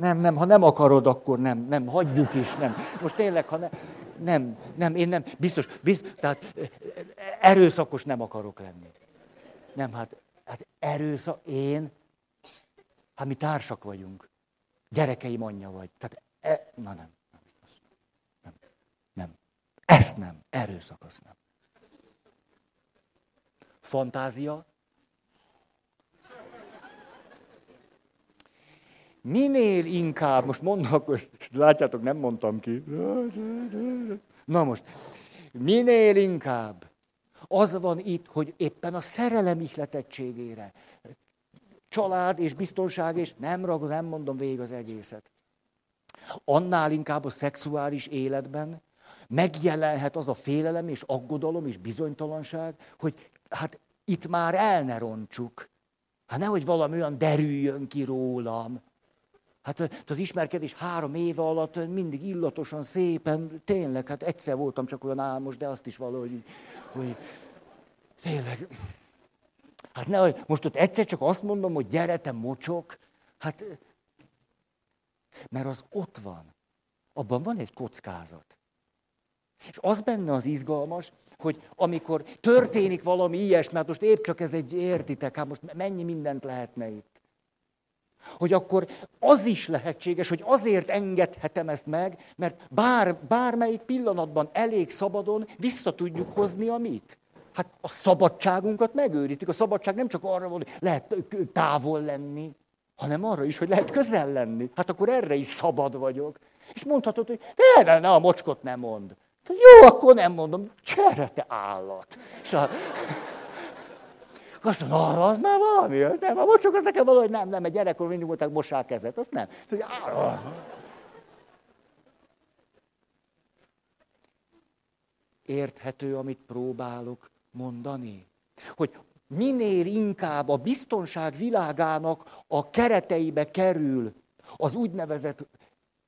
nem, nem, ha nem akarod, akkor nem, nem, hagyjuk is, nem. Most tényleg, ha nem, nem, nem, én nem, biztos, biztos, tehát erőszakos nem akarok lenni. Nem, hát, hát erőszak, én, hát mi társak vagyunk. Gyerekeim anyja vagy. Tehát, e, na nem, nem, nem, nem. Ezt nem, erőszak az nem. Fantázia, minél inkább, most mondok, látjátok, nem mondtam ki. Na most, minél inkább az van itt, hogy éppen a szerelem ihletettségére, család és biztonság, és nem ragod, nem mondom végig az egészet. Annál inkább a szexuális életben megjelenhet az a félelem és aggodalom és bizonytalanság, hogy hát itt már el ne roncsuk. Hát nehogy valami olyan derüljön ki rólam, Hát az ismerkedés három éve alatt mindig illatosan, szépen, tényleg, hát egyszer voltam csak olyan álmos, de azt is valahogy, hogy tényleg. Hát ne, most ott egyszer csak azt mondom, hogy gyere, te mocsok, hát, mert az ott van. Abban van egy kockázat. És az benne az izgalmas, hogy amikor történik valami ilyesmi, hát most épp csak ez egy, értitek, hát most mennyi mindent lehetne itt. Hogy akkor az is lehetséges, hogy azért engedhetem ezt meg, mert bár, bármelyik pillanatban elég szabadon vissza tudjuk hozni a mit. Hát a szabadságunkat megőriztük. A szabadság nem csak arra van, hogy lehet távol lenni, hanem arra is, hogy lehet közel lenni. Hát akkor erre is szabad vagyok. És mondhatod, hogy ne, ne, ne a mocskot nem mond. Jó, akkor nem mondom. Csere, állat. És a... Azt mondja, az már valami, nem, a mocsok az nekem valahogy nem, nem, egy gyerekkor mindig voltak mossák kezet, azt nem. Érthető, amit próbálok mondani? Hogy minél inkább a biztonság világának a kereteibe kerül az úgynevezett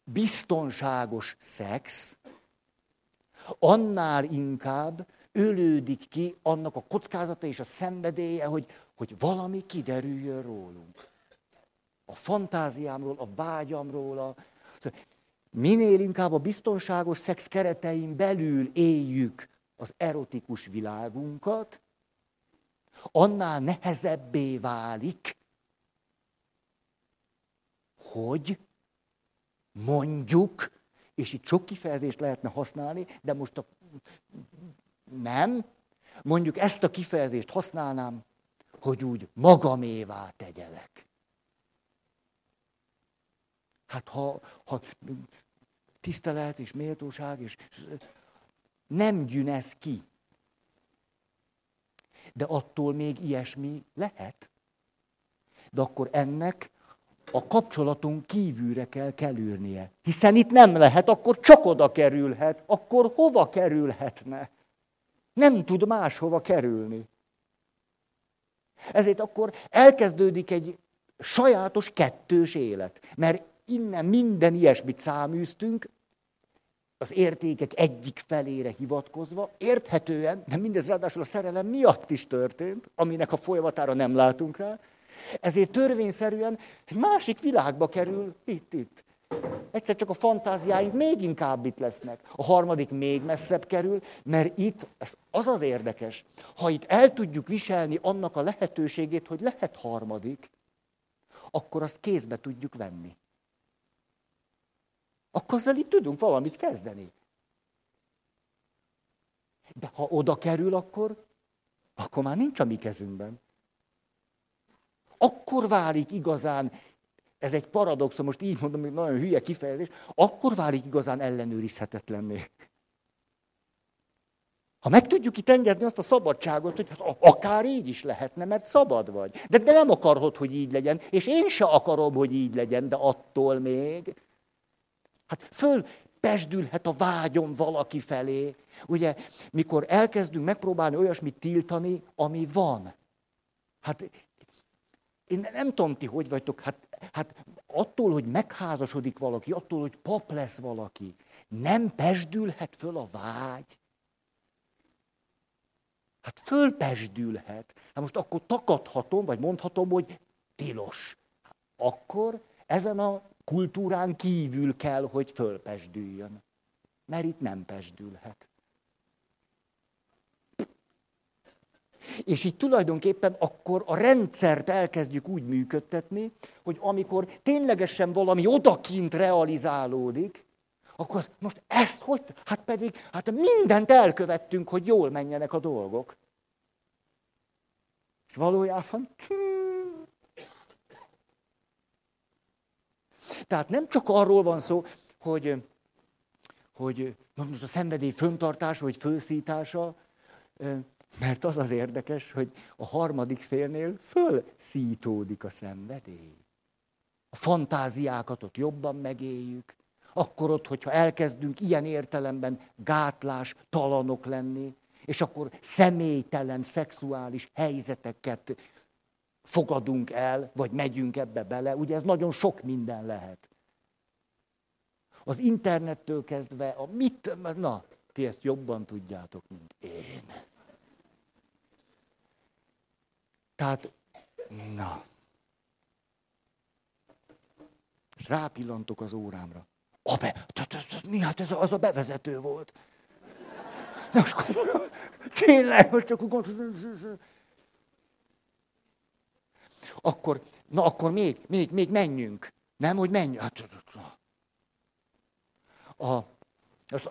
biztonságos szex, annál inkább ölődik ki annak a kockázata és a szenvedélye, hogy, hogy valami kiderüljön rólunk. A fantáziámról, a vágyamról, a... Minél inkább a biztonságos szex keretein belül éljük az erotikus világunkat, annál nehezebbé válik, hogy mondjuk, és itt sok kifejezést lehetne használni, de most a nem. Mondjuk ezt a kifejezést használnám, hogy úgy magamévá tegyelek. Hát ha, ha tisztelet és méltóság, és nem gyünesz ki. De attól még ilyesmi lehet. De akkor ennek a kapcsolaton kívülre kell kerülnie. Hiszen itt nem lehet, akkor csak oda kerülhet. Akkor hova kerülhetne? Nem tud máshova kerülni. Ezért akkor elkezdődik egy sajátos kettős élet. Mert innen minden ilyesmit száműztünk, az értékek egyik felére hivatkozva, érthetően, de mindez ráadásul a szerelem miatt is történt, aminek a folyamatára nem látunk rá, ezért törvényszerűen egy másik világba kerül itt-itt. Egyszer csak a fantáziáink még inkább itt lesznek. A harmadik még messzebb kerül, mert itt az az érdekes, ha itt el tudjuk viselni annak a lehetőségét, hogy lehet harmadik, akkor azt kézbe tudjuk venni. Akkor azzal itt tudunk valamit kezdeni. De ha oda kerül, akkor, akkor már nincs a mi kezünkben. Akkor válik igazán, ez egy paradoxon, most így mondom, hogy nagyon hülye kifejezés, akkor válik igazán ellenőrizhetetlenné. Ha meg tudjuk itt engedni azt a szabadságot, hogy hát akár így is lehetne, mert szabad vagy. De, de nem akarod, hogy így legyen, és én se akarom, hogy így legyen, de attól még. Hát föl pesdülhet a vágyom valaki felé. Ugye, mikor elkezdünk megpróbálni olyasmit tiltani, ami van. Hát én nem tudom ti, hogy vagytok, hát, hát attól, hogy megházasodik valaki, attól, hogy pap lesz valaki, nem pesdülhet föl a vágy. Hát fölpesdülhet. Hát most akkor takadhatom, vagy mondhatom, hogy tilos. Akkor ezen a kultúrán kívül kell, hogy fölpesdüljön. Mert itt nem pesdülhet. És így tulajdonképpen akkor a rendszert elkezdjük úgy működtetni, hogy amikor ténylegesen valami odakint realizálódik, akkor most ezt hogy? Hát pedig, hát mindent elkövettünk, hogy jól menjenek a dolgok. És valójában... Tehát nem csak arról van szó, hogy, hogy most a szenvedély föntartása vagy fölszítása, mert az az érdekes, hogy a harmadik félnél fölszítódik a szenvedély. A fantáziákat ott jobban megéljük, akkor ott, hogyha elkezdünk ilyen értelemben gátlás, talanok lenni, és akkor személytelen szexuális helyzeteket fogadunk el, vagy megyünk ebbe bele, ugye ez nagyon sok minden lehet. Az internettől kezdve, a mit, na, ti ezt jobban tudjátok, mint én. Tehát, na. És rápillantok az órámra. A be, mi hát ez az a bevezető volt. Na, most tényleg, most csak akkor, na akkor még, még, még menjünk. Nem, hogy menjünk. Hát, a, most,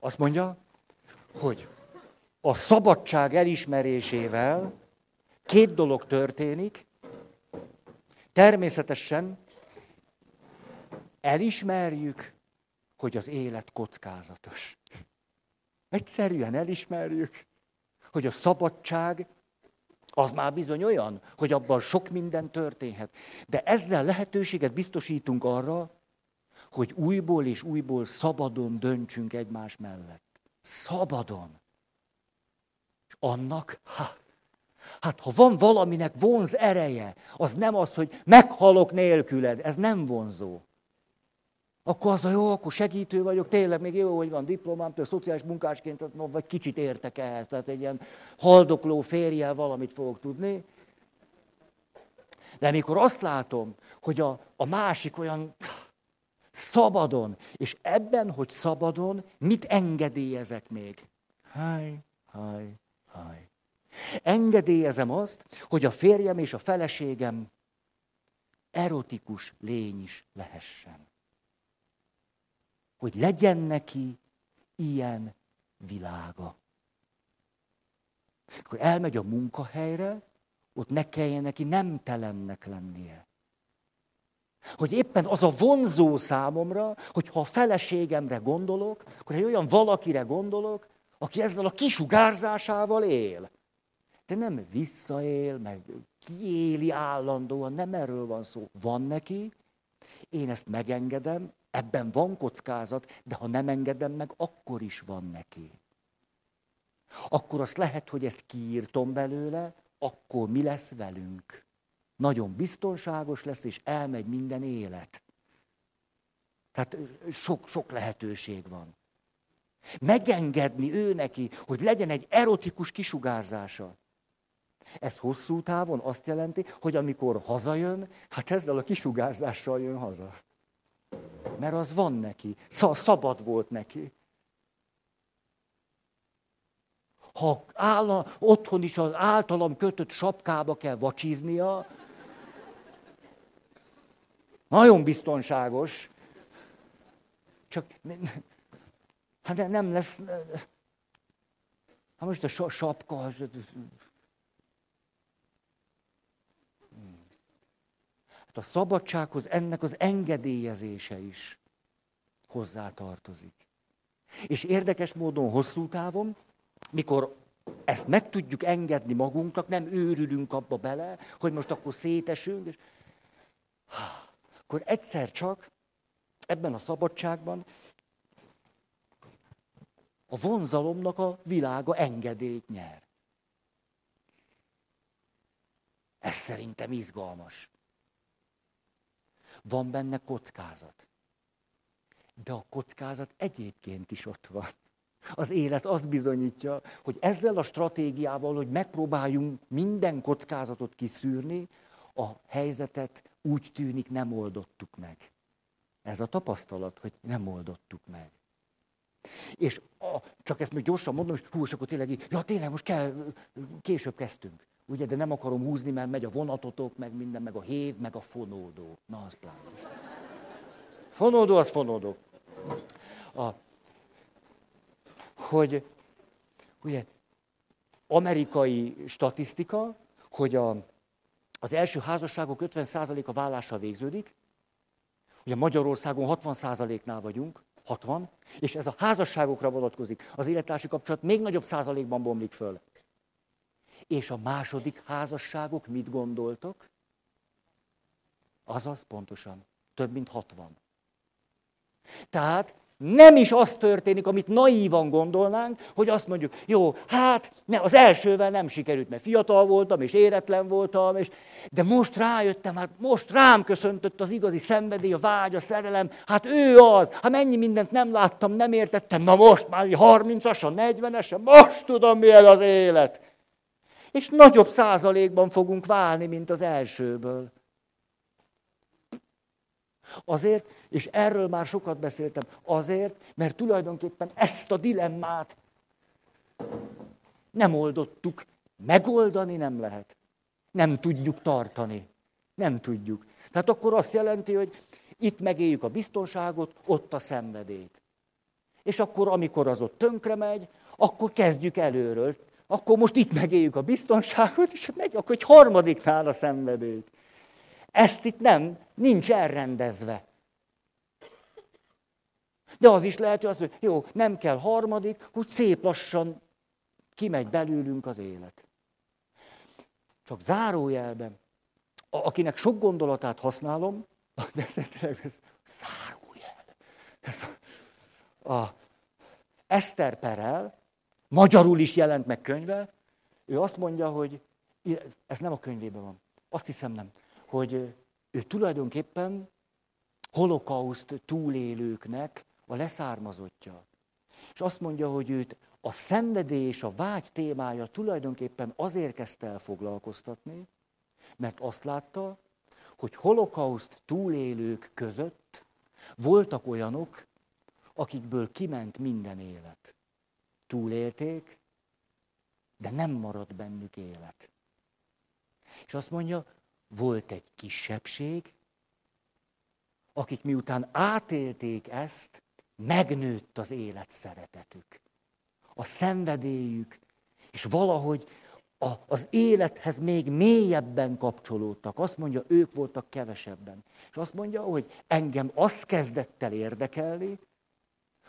Azt mondja, hogy a szabadság elismerésével két dolog történik. Természetesen elismerjük, hogy az élet kockázatos. Egyszerűen elismerjük, hogy a szabadság az már bizony olyan, hogy abban sok minden történhet. De ezzel lehetőséget biztosítunk arra, hogy újból és újból szabadon döntsünk egymás mellett. Szabadon. És annak, ha, hát ha van valaminek vonz ereje, az nem az, hogy meghalok nélküled, ez nem vonzó. Akkor az a jó, akkor segítő vagyok, tényleg még jó, hogy van diplomám, tőle szociális munkásként, vagy kicsit értek ehhez, tehát egy ilyen haldokló férjel valamit fogok tudni. De amikor azt látom, hogy a, a másik olyan Szabadon. És ebben, hogy szabadon, mit engedélyezek még? Háj, háj, háj. Engedélyezem azt, hogy a férjem és a feleségem erotikus lény is lehessen. Hogy legyen neki ilyen világa. Akkor elmegy a munkahelyre, ott ne kelljen neki nemtelennek lennie. Hogy éppen az a vonzó számomra, hogy ha a feleségemre gondolok, akkor egy olyan valakire gondolok, aki ezzel a kisugárzásával él. De nem visszaél, meg kiéli állandóan, nem erről van szó. Van neki, én ezt megengedem, ebben van kockázat, de ha nem engedem meg, akkor is van neki. Akkor azt lehet, hogy ezt kiírtom belőle, akkor mi lesz velünk? Nagyon biztonságos lesz, és elmegy minden élet. Tehát sok, sok lehetőség van. Megengedni ő neki, hogy legyen egy erotikus kisugárzása. Ez hosszú távon azt jelenti, hogy amikor hazajön, hát ezzel a kisugárzással jön haza. Mert az van neki, szabad volt neki. Ha áll, otthon is az általam kötött sapkába kell vacsiznia, nagyon biztonságos, csak hát nem lesz, hát most a sapka, Hát a szabadsághoz ennek az engedélyezése is hozzátartozik. És érdekes módon hosszú távon, mikor ezt meg tudjuk engedni magunknak, nem őrülünk abba bele, hogy most akkor szétesünk, és akkor egyszer csak ebben a szabadságban a vonzalomnak a világa engedélyt nyer. Ez szerintem izgalmas. Van benne kockázat. De a kockázat egyébként is ott van. Az élet azt bizonyítja, hogy ezzel a stratégiával, hogy megpróbáljunk minden kockázatot kiszűrni, a helyzetet úgy tűnik nem oldottuk meg. Ez a tapasztalat, hogy nem oldottuk meg. És a, csak ezt még gyorsan mondom, hogy hú, és akkor tényleg, ja tényleg most kell, később kezdtünk. Ugye, de nem akarom húzni, mert megy a vonatotok, meg minden, meg a hév, meg a fonódó. Na, az plános. Fonódó, az fonódó. A, hogy ugye amerikai statisztika, hogy a, az első házasságok 50%-a vállással végződik, ugye Magyarországon 60%-nál vagyunk, 60, és ez a házasságokra vonatkozik. Az élettársi kapcsolat még nagyobb százalékban bomlik föl. És a második házasságok mit gondoltok? Azaz pontosan, több mint 60. Tehát nem is az történik, amit naívan gondolnánk, hogy azt mondjuk, jó, hát ne, az elsővel nem sikerült, mert fiatal voltam, és éretlen voltam, és, de most rájöttem, hát most rám köszöntött az igazi szenvedély, a vágy, a szerelem, hát ő az, hát mennyi mindent nem láttam, nem értettem, na most már 30-asan, 40-esen, most tudom, milyen az élet. És nagyobb százalékban fogunk válni, mint az elsőből. Azért, és erről már sokat beszéltem, azért, mert tulajdonképpen ezt a dilemmát nem oldottuk. Megoldani nem lehet. Nem tudjuk tartani. Nem tudjuk. Tehát akkor azt jelenti, hogy itt megéljük a biztonságot, ott a szenvedét. És akkor, amikor az ott tönkre megy, akkor kezdjük előről. Akkor most itt megéljük a biztonságot, és megy, akkor egy harmadiknál a szenvedét. Ezt itt nem, nincs elrendezve. De az is lehet, hogy az, hogy jó, nem kell harmadik, úgy szép lassan kimegy belőlünk az élet. Csak zárójelben, akinek sok gondolatát használom, de szerintem ez zárójel. Ez a, a Eszter Perel, magyarul is jelent meg könyve, ő azt mondja, hogy ez nem a könyvében van, azt hiszem nem, hogy ő tulajdonképpen holokauszt túlélőknek a leszármazottja. És azt mondja, hogy őt a szenvedély a vágy témája tulajdonképpen azért kezdte el foglalkoztatni, mert azt látta, hogy holokauszt túlélők között voltak olyanok, akikből kiment minden élet. Túlélték, de nem maradt bennük élet. És azt mondja, volt egy kisebbség, akik miután átélték ezt, megnőtt az élet szeretetük. a szenvedélyük, és valahogy a, az élethez még mélyebben kapcsolódtak. Azt mondja, ők voltak kevesebben. És azt mondja, hogy engem azt kezdett el érdekelni,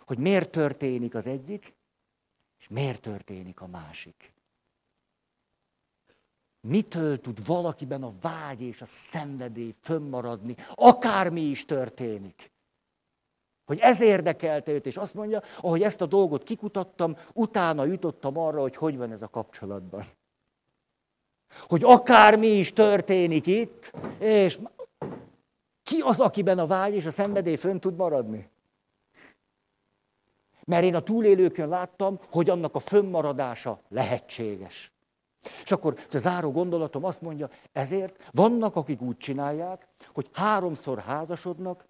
hogy miért történik az egyik, és miért történik a másik. Mitől tud valakiben a vágy és a szenvedély fönnmaradni, akármi is történik. Hogy ez érdekelte őt, és azt mondja, ahogy ezt a dolgot kikutattam, utána jutottam arra, hogy hogy van ez a kapcsolatban. Hogy akármi is történik itt, és ki az, akiben a vágy és a szenvedély fönn tud maradni? Mert én a túlélőkön láttam, hogy annak a fönnmaradása lehetséges. És akkor a záró gondolatom azt mondja, ezért vannak, akik úgy csinálják, hogy háromszor házasodnak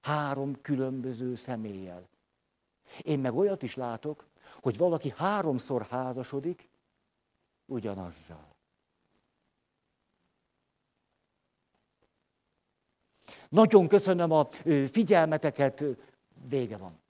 három különböző személlyel. Én meg olyat is látok, hogy valaki háromszor házasodik ugyanazzal. Nagyon köszönöm a figyelmeteket, vége van.